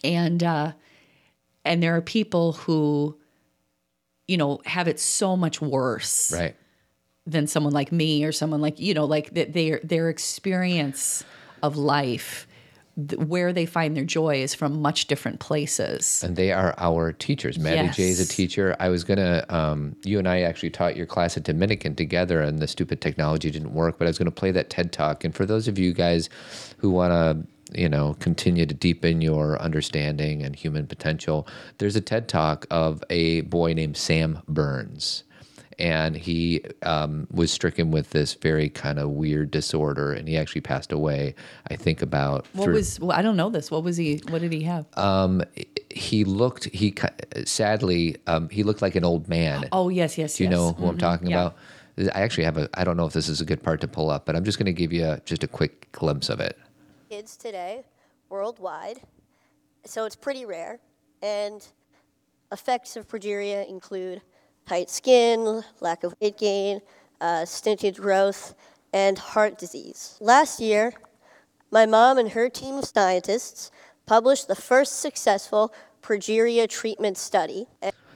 And uh and there are people who you know have it so much worse Right. than someone like me or someone like you know like that their their experience of life th- where they find their joy is from much different places and they are our teachers. Mattie J is a teacher. I was gonna, um, you and I actually taught your class at Dominican together, and the stupid technology didn't work. But I was gonna play that TED talk, and for those of you guys who want to, you know, continue to deepen your understanding and human potential, there's a TED talk of a boy named Sam Berns. And he um, was stricken with this very kind of weird disorder, and he actually passed away. I think about what through- was well, i don't know this what was he what did he have he looked he sadly um, he looked like an old man oh yes yes do you yes. know who i'm talking yeah. about i actually have a i don't know if this is a good part to pull up but i'm just going to give you a, just a quick glimpse of it kids today worldwide, so it's pretty rare. And effects of progeria include tight skin, lack of weight gain, uh, stunted growth, and heart disease. Last year, my mom and her team of scientists published the first successful progeria treatment study.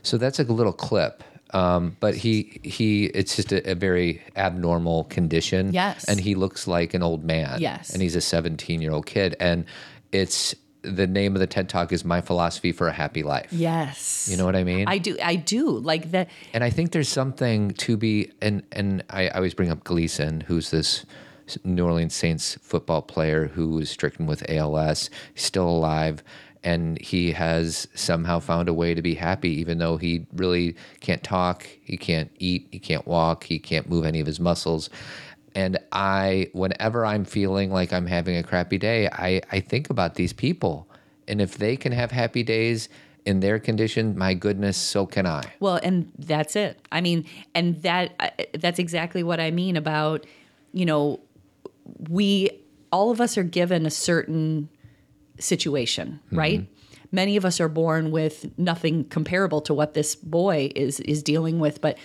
so that's a little clip um, but he he it's just a, a very abnormal condition Yes. and he looks like an old man Yes. and he's a 17 year old kid and it's the name of the ted talk is my philosophy for a happy life yes you know what i mean i do i do like that And I think there's something to be, and and I, I always bring up Gleason, who's this New Orleans Saints football player who was stricken with ALS. Still alive, and he has somehow found a way to be happy, even though he really can't talk, he can't eat, he can't walk, he can't move any of his muscles. And I, whenever I'm feeling like I'm having a crappy day, I, I think about these people. And if they can have happy days in their condition, my goodness, so can I. Well, and that's it. I mean, and that uh, that's exactly what I mean about, you know, we all of us are given a certain situation, right? Many of us are born with nothing comparable to what this boy is is dealing with, but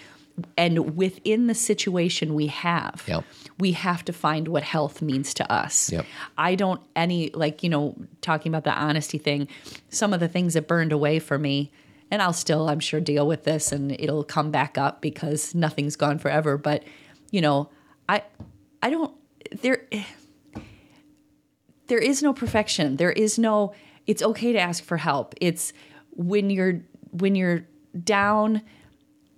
and within the situation we have, Yep. we have to find what health means to us. Yep. I don't any like, you know, talking about the honesty thing, some of the things that burned away for me, and I'll still, I'm sure, deal with this and it'll come back up because nothing's gone forever. But, you know, I I don't there there is no perfection. There is no it's okay to ask for help. It's when you're when you're down,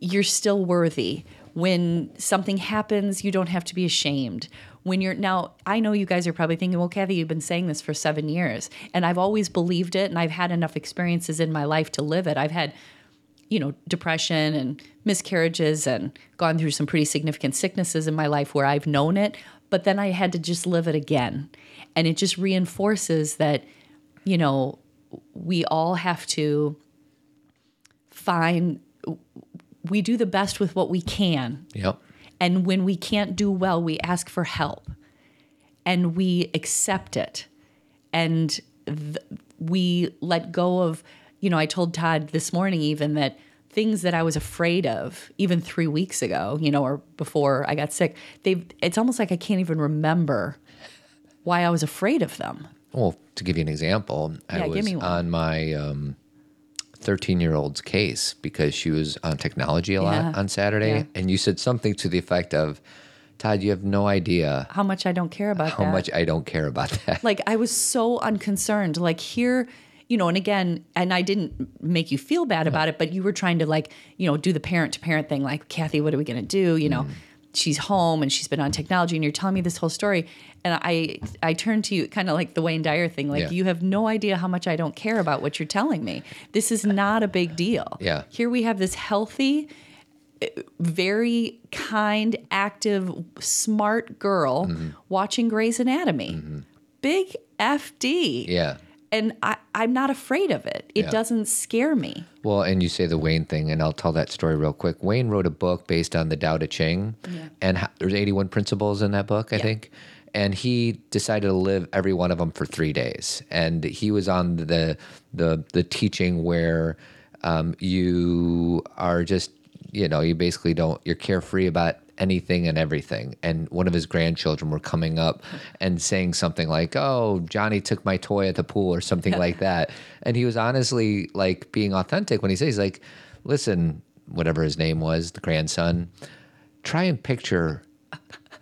you're still worthy. When something happens, you don't have to be ashamed. When you're now, I know you guys are probably thinking, well, Cathy, you've been saying this for seven years. And I've always believed it, and I've had enough experiences in my life to live it. I've had, you know, depression and miscarriages and gone through some pretty significant sicknesses in my life where I've known it. But then I had to just live it again. And it just reinforces that, you know, we all have to find we do the best with what we can Yep. and when we can't do well we ask for help and we accept it and th- we let go of you know i told todd this morning even that things that i was afraid of even three weeks ago you know or before i got sick they it's almost like i can't even remember why i was afraid of them Well, to give you an example, Yeah, I give was me one. on my um, 13 year old's case because she was on technology a Yeah. lot on Saturday. Yeah. And you said something to the effect of, Todd, you have no idea how much i don't care about how that much I don't care about that. like I was so unconcerned. Like here, you know, and again, and I didn't make you feel bad about it, but you were trying to like, you know, do the parent to parent thing. Like, Cathy, what are we gonna do? You know, mm. She's home and she's been on technology, and you're telling me this whole story, and I I turn to you kind of like the Wayne Dyer thing. Like, Yeah. you have no idea how much I don't care about what you're telling me. This is not a big deal. Yeah. Here we have this healthy very kind, active, smart girl Mm-hmm. watching Grey's Anatomy. Big FD. yeah. And I, I'm not afraid of it. It Yeah. doesn't scare me. Well, and you say the Wayne thing, and I'll tell that story real quick. Wayne wrote a book based on the Tao Te Ching, and ho- there's 81 principles in that book, I Yeah. think. And he decided to live every one of them for three days. And he was on the the the teaching where um, you are just, you know, you basically don't, you're carefree about anything and everything. And one of his grandchildren were coming up and saying something like, "Oh, Johnny took my toy at the pool" or something like that. And he was honestly like being authentic when he says, like, "Listen, whatever his name was, the grandson, try and picture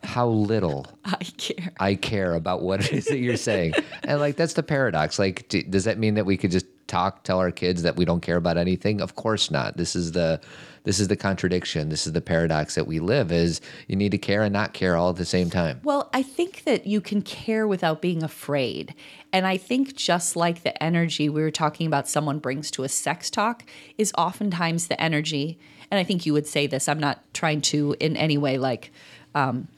how little I care. I care about what it is that you're saying. and like that's the paradox. Like d- does that mean that we could just talk tell our kids that we don't care about anything? Of course not. This is the this is the contradiction. This is the paradox that we live is you need to care and not care all at the same time. Well, I think that you can care without being afraid. And I think just like the energy we were talking about someone brings to a sex talk is oftentimes the energy, and I think you would say this, I'm not trying to in any way like um,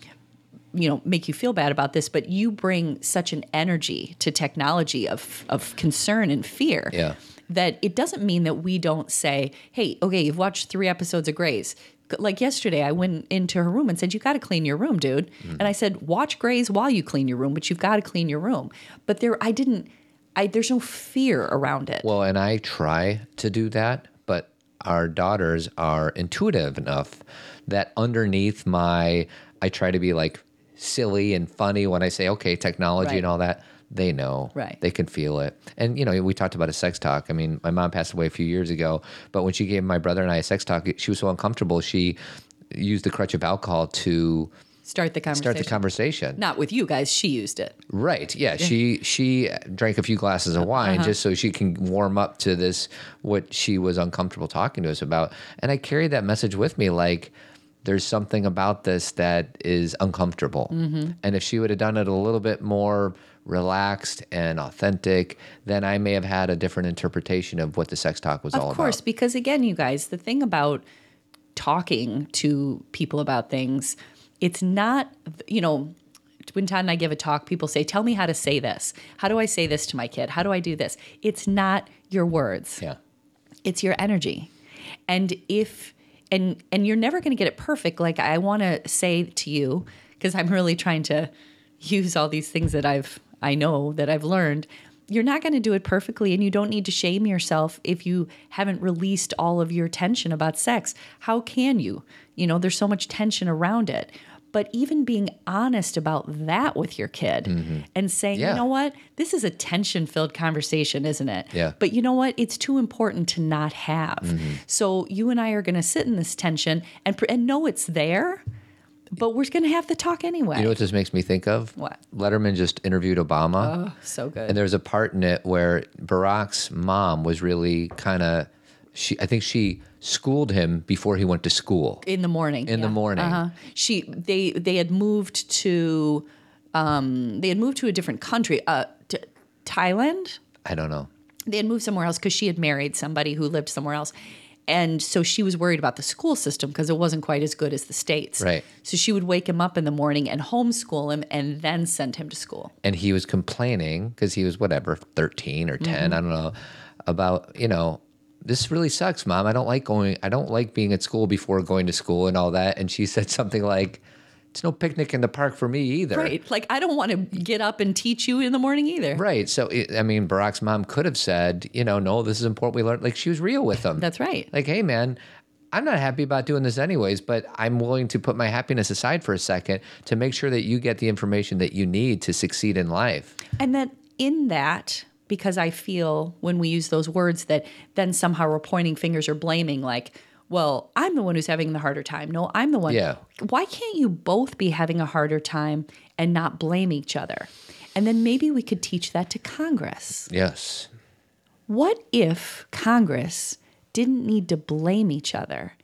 you know make you feel bad about this but you bring such an energy to technology of of concern and fear Yeah. that it doesn't mean that we don't say hey okay you've watched three episodes of Grey's like yesterday I went into her room and said you got to clean your room dude. Mm. And I said watch Grey's while you clean your room but you've got to clean your room. But there I didn't I there's no fear around it. Well, and I try to do that, but our daughters are intuitive enough that underneath my, I try to be like silly and funny when I say, okay, technology Right. and all that. They know. Right. They can feel it. And, you know, we talked about a sex talk. I mean, my mom passed away a few years ago, but when she gave my brother and I a sex talk, she was so uncomfortable. She used the crutch of alcohol to start the conversation start the conversation. not with you guys she used it Right. Yeah. She she drank a few glasses of wine Uh-huh. just so she can warm up to this what she was uncomfortable talking to us about. And I carried that message with me like there's something about this that is uncomfortable. Mm-hmm. And if she would have done it a little bit more relaxed and authentic, then I may have had a different interpretation of what the sex talk was all about. Of course, because again, you guys, the thing about talking to people about things, it's not, you know, when Todd and I give a talk, people say, Tell me how to say this. How do I say this to my kid? How do I do this? It's not your words Yeah. it's your energy and if and and you're never going to get it perfect like i want to say to you because i'm really trying to use all these things that i've i know that i've learned you're not going to do it perfectly and you don't need to shame yourself if you haven't released all of your tension about sex. How can you? You know there's so much tension around it but even being honest about that with your kid and saying Yeah. you know what this is a tension filled conversation isn't it Yeah. but you know what? It's too important to not have. Mm-hmm. So you and I are going to sit in this tension and pr- and know it's there, but we're going to have the talk anyway. You know what this makes me think of? What? Letterman just interviewed Obama. oh, so good. And there's a part in it where Barack's mom was really kind of, she I think she schooled him before he went to school. in the morning. In the morning. Uh-huh. She they they had moved to um they had moved to a different country, uh to Thailand. I don't know. They had moved somewhere else cuz she had married somebody who lived somewhere else. And so she was worried about the school system because it wasn't quite as good as the states. Right. So she would wake him up in the morning and homeschool him and then send him to school. And he was complaining because he was whatever, 13 or 10, Mm-hmm. I don't know, about, you know, this really sucks, mom. I don't like going, I don't like being at school before going to school and all that. And she said something like, it's no picnic in the park for me either. Right. Like I don't want to get up and teach you in the morning either. Right. So, it, I mean, Barack's mom could have said, you know, no, this is important. We learned, like, she was real with him. That's right. Like, hey, man, I'm not happy about doing this anyways, but I'm willing to put my happiness aside for a second to make sure that you get the information that you need to succeed in life. And then in that, because I feel when we use those words that then somehow we're pointing fingers or blaming, like, well, I'm the one who's having the harder time. No, I'm the one. Yeah. Why can't you both be having a harder time and not blame each other? And then maybe we could teach that to Congress. Yes. What if Congress didn't need to blame each other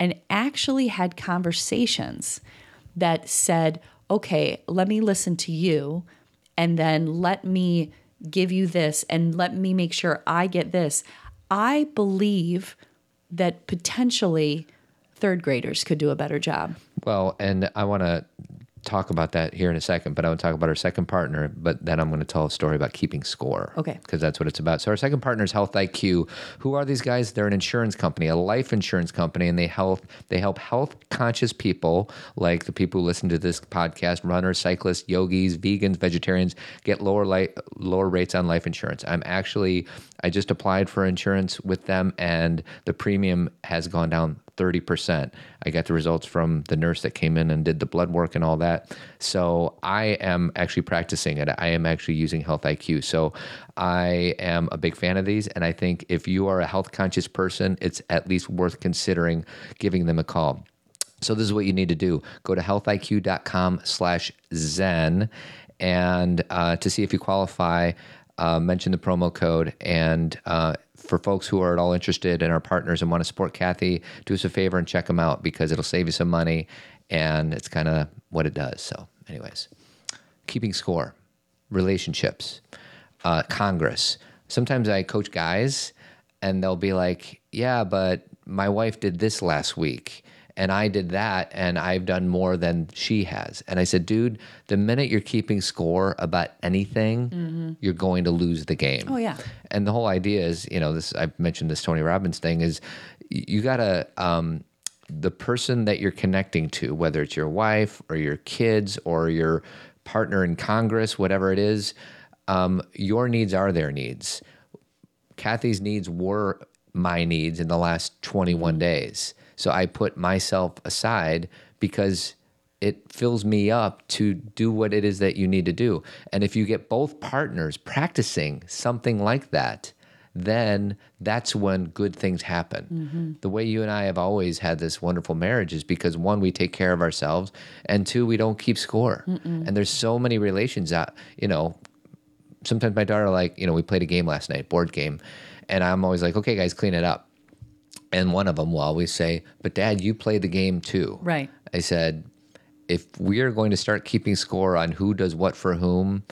and actually had conversations that said, okay, let me listen to you and then let me give you this and let me make sure I get this? I believe that potentially third graders could do a better job. Well, and I want to talk about that here in a second, but I want to talk about our second partner, but then I'm going to tell a story about keeping score. Okay. Because that's what it's about. So our second partner is Health IQ. Who are these guys? They're an insurance company, a life insurance company, and they help they help health conscious people like the people who listen to this podcast, runners, cyclists, yogis, vegans, vegetarians, get lower light lower rates on life insurance. I'm actually I just applied for insurance with them and the premium has gone down 30%. I got the results from the nurse that came in and did the blood work and all that. So I am actually practicing it. I am actually using Health IQ. So I am a big fan of these. And I think if you are a health conscious person, it's at least worth considering giving them a call. So this is what you need to do. Go to healthiq.com slash zen and uh, to see if you qualify, uh, mention the promo code. And uh, for folks who are at all interested in our partners and want to support Cathy, do us a favor and check them out because it'll save you some money and it's kind of what it does. So anyways, keeping score, relationships, uh, Congress. Sometimes I coach guys and they'll be like, yeah, but my wife did this last week and I did that and I've done more than she has. And I said, dude, the minute you're keeping score about anything, you're going to lose the game. Oh, yeah. And the whole idea is, you know, this I've mentioned this Tony Robbins thing is you got to um the person that you're connecting to, whether it's your wife or your kids or your partner in Congress, whatever it is, um, your needs are their needs. Cathy's needs were my needs in the last 21 days. So I put myself aside because it fills me up to do what it is that you need to do. And if you get both partners practicing something like that, then that's when good things happen. Mm-hmm. The way you and I have always had this wonderful marriage is because one, we take care of ourselves, and two, we don't keep score. And there's so many relations out, you know, sometimes my daughter like you know we played a game last night board game and i'm always like okay guys clean it up and one of them will always say but dad you play the game too Right. i said if we are going to start keeping score on who does what for whom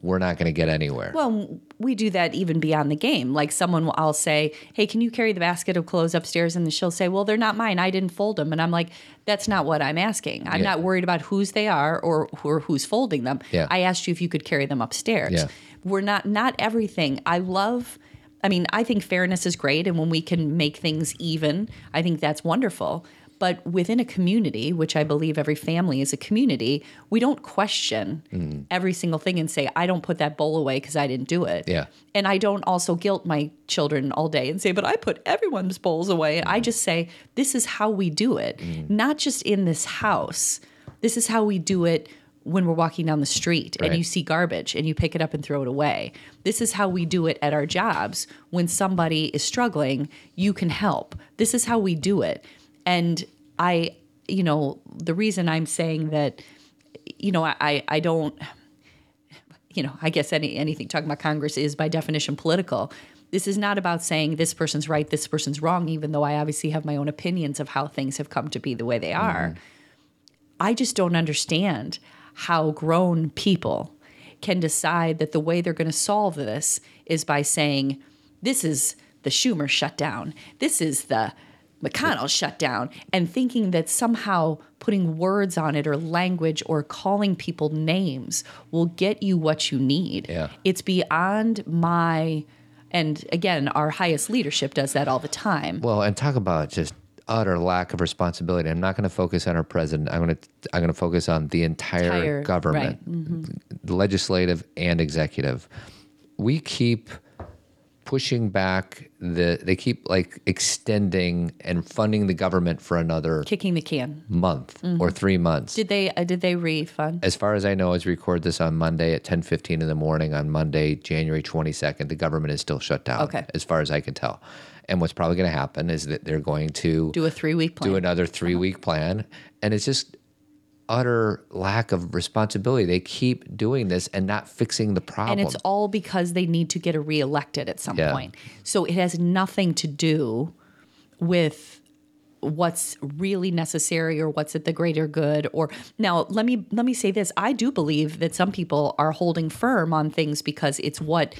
we're not going to get anywhere. Well, we do that even beyond the game. Like someone, will, I'll say, "Hey, can you carry the basket of clothes upstairs?" And she'll say, "Well, they're not mine. I didn't fold them." And I'm like, "That's not what I'm asking. I'm Yeah. not worried about whose they are or, or who's folding them. Yeah. I asked you if you could carry them upstairs. Yeah. We're not not everything. I love. I mean, I think fairness is great, and when we can make things even, I think that's wonderful. But within a community, which I believe every family is a community, we don't question Mm-hmm. every single thing and say, I don't put that bowl away because I didn't do it. Yeah. And I don't also guilt my children all day and say, but I put everyone's bowls away. Mm-hmm. I just say, this is how we do it, not just in this house. This is how we do it when we're walking down the street and you see garbage and you pick it up and throw it away. This is how we do it at our jobs. When somebody is struggling, you can help. This is how we do it. And I, you know, the reason I'm saying that, you know, I, I don't, you know, I guess any anything talking about Congress is by definition political. This is not about saying this person's right, this person's wrong, even though I obviously have my own opinions of how things have come to be the way they are. Mm-hmm. I just don't understand how grown people can decide that the way they're going to solve this is by saying, this is the Schumer shutdown, this is the McConnell shutdown, and thinking that somehow putting words on it or language or calling people names will get you what you need. Yeah. It's beyond my, and again, our highest leadership does that all the time. Well, and talk about just utter lack of responsibility. I'm not going to focus on our president. I'm going to I'm going to focus on the entire, Entire- government, right. the legislative and executive. We keep pushing back the they keep like extending and funding the government for another Kicking the can. month or 3 months. Did they uh, did they refund? as far as I know, as we record this on Monday at 10:15 in the morning on Monday, January 22nd, the government is still shut down. Okay. As far as I can tell. And what's probably going to happen is that they're going to Do a three week plan. do another three week uh-huh. plan. And it's just utter lack of responsibility. They keep doing this and not fixing the problem. And it's all because they need to get a reelected at some Yeah. point. So it has nothing to do with what's really necessary or what's at the greater good or now let me let me say this I do believe that some people are holding firm on things because it's what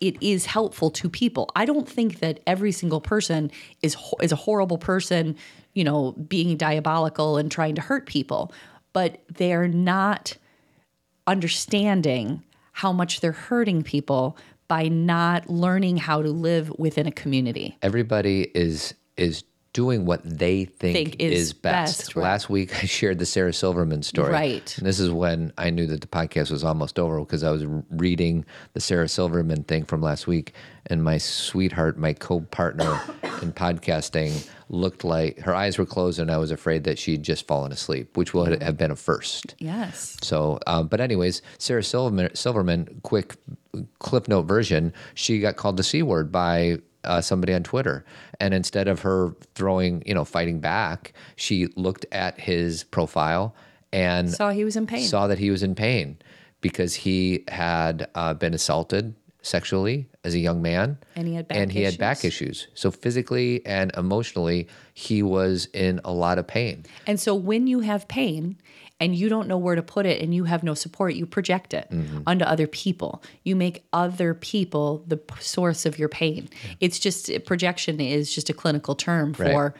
it is helpful to people. I don't think that every single person is ho- is a horrible person, you know, being diabolical and trying to hurt people, but they're not understanding how much they're hurting people by not learning how to live within a community. everybody is is doing what they think, Think is, is best. best, right. Last week I shared the Sarah Silverman story. Right. And this is when I knew that the podcast was almost over because I was reading the Sarah Silverman thing from last week and my sweetheart, my co-partner in podcasting looked like her eyes were closed and I was afraid that she'd just fallen asleep, which would have been a first. Yes. So, um, but anyways, Sarah Silverman, Silverman, quick clip note version, she got called the c word by uh, somebody on Twitter, and instead of her throwing, you know, fighting back, she looked at his profile and Saw he was in pain. saw that he was in pain because he had uh, been assaulted sexually as a young man, And he had back and he had back issues. issues. So physically and emotionally, he was in a lot of pain. And so when you have pain and you don't know where to put it and you have no support, you project it Mm-hmm. onto other people. You make other people the source of your pain. It's just projection is just a clinical term for, Right.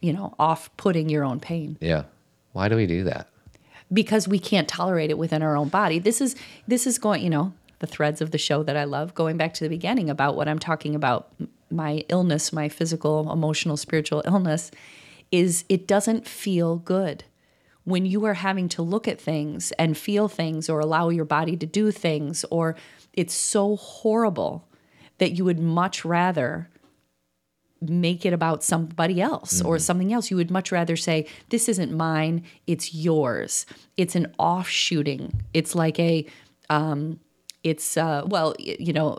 you know, off putting your own pain. Yeah. Why do we do that? because we can't tolerate it within our own body. This is this is going, you know, the threads of the show that I love going back to the beginning about what I'm talking about my illness, my physical, emotional, spiritual illness is it doesn't feel good. When you are having to look at things and feel things or allow your body to do things or it's so horrible that you would much rather make it about somebody else or something else. You would much rather say, This isn't mine, it's yours. It's an offshooting. It's like a, um, it's, uh, well, you know,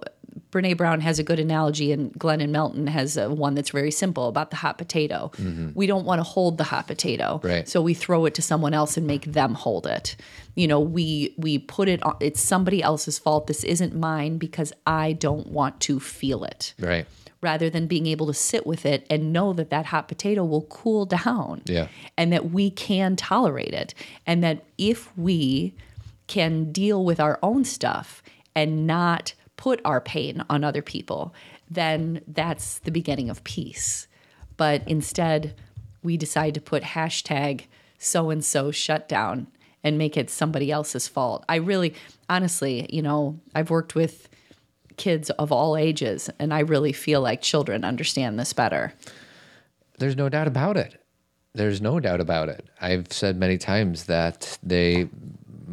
Brene Brown has a good analogy, and Glennon Melton has uh, one that's very simple about the hot potato. We don't want to hold the hot potato, Right. so we throw it to someone else and make them hold it. You know, we we put it on. It's somebody else's fault. This isn't mine because I don't want to feel it Right. rather than being able to sit with it and know that that hot potato will cool down Yeah. and that we can tolerate it and that if we can deal with our own stuff and not put our pain on other people, then that's the beginning of peace. But instead, we decide to put hashtag so and so shutdown and make it somebody else's fault. I really, honestly, you know, I've worked with kids of all ages, and I really feel like children understand this better. There's no doubt about it. There's no doubt about it. I've said many times that they,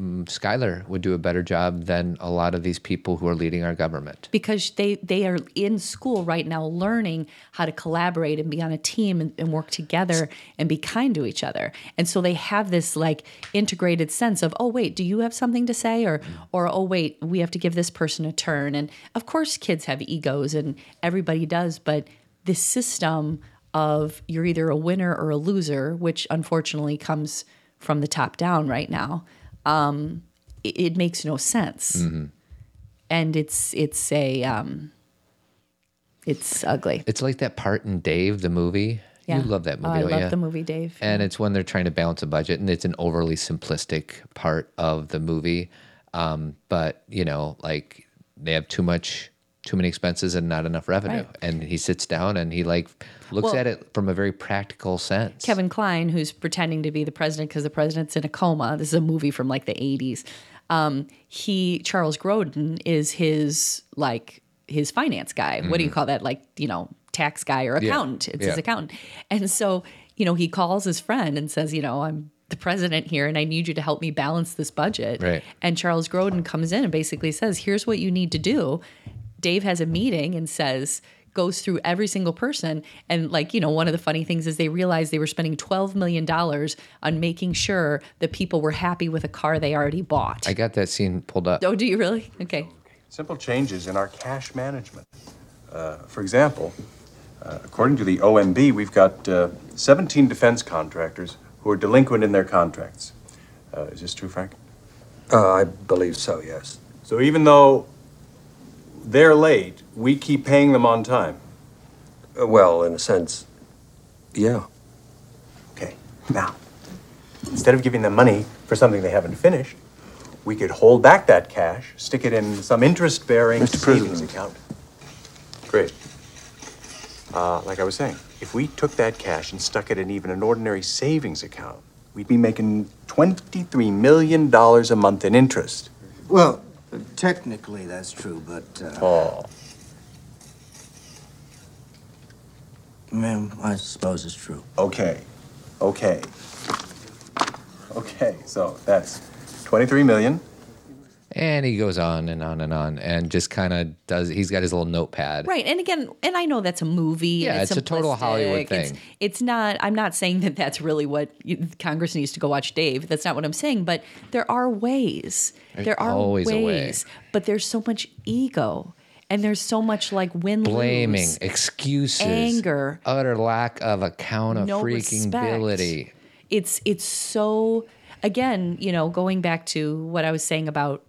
mm, Skylar would do a better job than a lot of these people who are leading our government. because they they are in school right now learning how to collaborate and be on a team and, and work together and be kind to each other. And so they have this like integrated sense of oh wait do you have something to say? Or or oh wait we have to give this person a turn. And of course kids have egos and everybody does but this system of you're either a winner or a loser which unfortunately comes from the top down right now um, it, it makes no sense and it's it's a um it's ugly. It's like that part in Dave, the movie. Yeah. You love that Oh, movie, I don't love the movie, Dave. And it's when they're trying to balance a budget, and it's an overly simplistic part of the movie. Um, but you know, like they have too much, too many expenses and not enough revenue. Right. And he sits down and he like looks Well- at it from a very practical sense. Kevin Kline, who's pretending to be the president because the president's in a coma. This is a movie from like the eighties. Um, he Charles Grodin is his like his finance guy. What do you call that? Like you know, tax guy or accountant. It's his accountant. And so you know, he calls his friend and says, you know, I'm the president here and I need you to help me balance this budget. Right. And Charles Grodin comes in and basically says, here's what you need to do. Dave has a meeting and says, goes through every single person. And, like, you know, one of the funny things is they realized they were spending $12 million on making sure that people were happy with a car they already bought. I got that scene pulled up. oh, do you really? Okay. Simple changes in our cash management. Uh, for example, uh, according to the OMB, we've got uh, 17 defense contractors who are delinquent in their contracts. Uh, is this true, Frank? Uh, I believe so, yes. So even though they're late, we keep paying them on time. Uh, well, in a sense, yeah. Okay, now, instead of giving them money for something they haven't finished, we could hold back that cash, stick it in some interest bearing Mr. savings President. account. Great. Uh, like I was saying, if we took that cash and stuck it in even an ordinary savings account, we'd be making $23 million a month in interest. Well, technically that's true, but uh, Oh. man, I suppose it's true. Okay, okay. Okay, so that's 23 million. And he goes on and on and on and just kind of does, he's got his little notepad. Right. And again, and I know that's a movie. and Yeah, it's a total Hollywood simplistic. It's, thing. it's not, I'm not saying that that's really what you, Congress needs to go watch Dave. That's not what I'm saying. But there are ways. There's there are always a way. ways. But there's so much ego. And there's so much like win Blaming, lose. excuses, anger, utter lack of no accountability. respect. It's it's so again, you know, going back to what I was saying about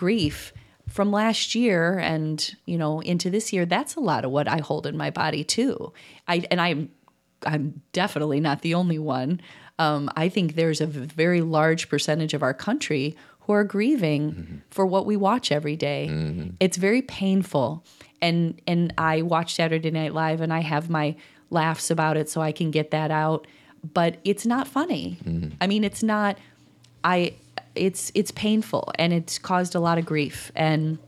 grief from last year and you know into this year. That's a lot of what I hold in my body too. I and I'm I'm definitely not the only one. Um, I think there's a very large percentage of our country who are grieving mm-hmm. for what we watch every day. Mm-hmm. It's very painful, and and I watch Saturday Night Live and I have my laughs about it, so I can get that out. But it's not funny. Mm-hmm. I mean, it's not. I. It's it's painful and it's caused a lot of grief and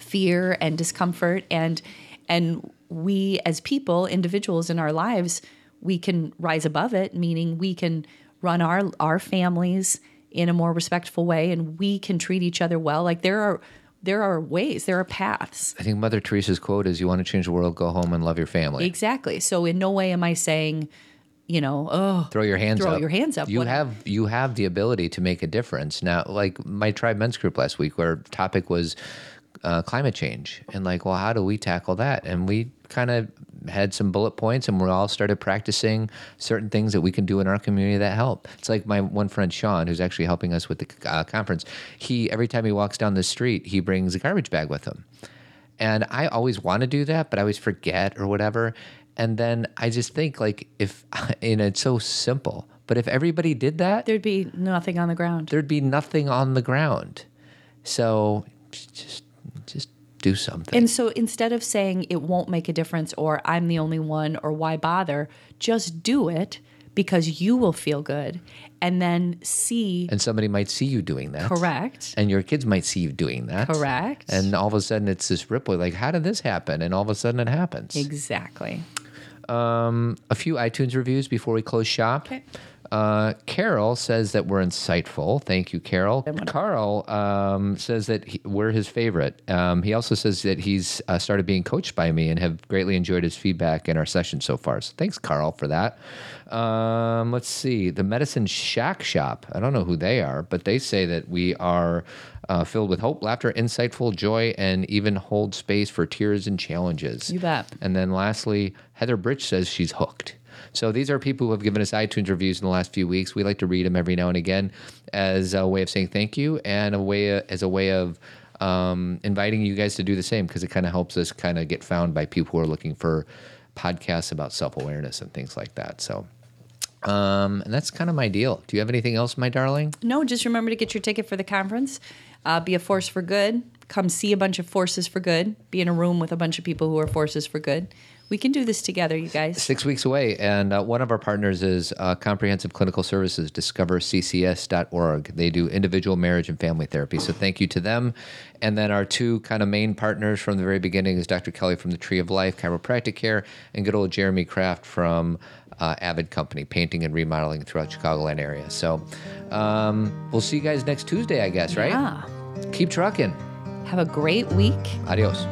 fear and discomfort. And and we as people individuals in our lives we can rise above it meaning we can run our our families in a more respectful way and we can treat each other well. Like there are there are ways there are paths. I think Mother Teresa's quote is, "You want to change the world, go home and love your family." exactly. So in no way am i saying you know oh throw your hands throw up. your hands up You have you have the ability to make a difference. Now, like my tribe men's group last week, where topic was uh, climate change, and like, well, how do we tackle that? And we kind of had some bullet points, and we all started practicing certain things that we can do in our community that help. It's like my one friend Sean, who's actually helping us with the uh, conference. He every time he walks down the street, he brings a garbage bag with him. And I always want to do that, but I always forget or whatever. And then I just think like if you know it's so simple, but if everybody did that, there'd be nothing on the ground there'd be nothing on the ground. So just just do something. And so instead of saying it won't make a difference or I'm the only one or why bother, just do it because you will feel good and then see and somebody might see you doing that. correct. And your kids might see you doing that. Correct. And all of a sudden it's this ripple like, how did this happen? And all of a sudden it happens. Exactly. Um, a few iTunes reviews before we close shop. Okay. Uh, Carol says that we're insightful. Thank you, Carol. Carl um, says that he, we're his favorite. Um, he also says that he's uh, started being coached by me and have greatly enjoyed his feedback in our session so far. So thanks, Carl, for that. Um, let's see. The Medicine Shack Shop. I don't know who they are, but they say that we are uh, filled with hope, laughter, insightful, joy, and even hold space for tears and challenges. You bet. And then lastly, Heather Britch says she's hooked. So these are people who have given us iTunes reviews in the last few weeks. We like to read them every now and again as a way of saying thank you and a way as a way of um, inviting you guys to do the same because it kind of helps us kind of get found by people who are looking for podcasts about self awareness and things like that. So. Um, and that's kind of my deal. Do you have anything else, my darling? No, just remember to get your ticket for the conference. Uh, be a force for good. Come see a bunch of forces for good. Be in a room with a bunch of people who are forces for good. We can do this together, you guys. Six weeks away. And uh, one of our partners is uh, Comprehensive Clinical Services, discoverccs.org. They do individual marriage and family therapy. So thank you to them. And then our two kind of main partners from the very beginning is Dr. Kelly from the Tree of Life Chiropractic Care and good old Jeremy Kraft from uh, Avid Company, painting and remodeling throughout Chicagoland area. So um, we'll see you guys next Tuesday, I guess, right? Yeah. Keep trucking. Have a great week. Adios.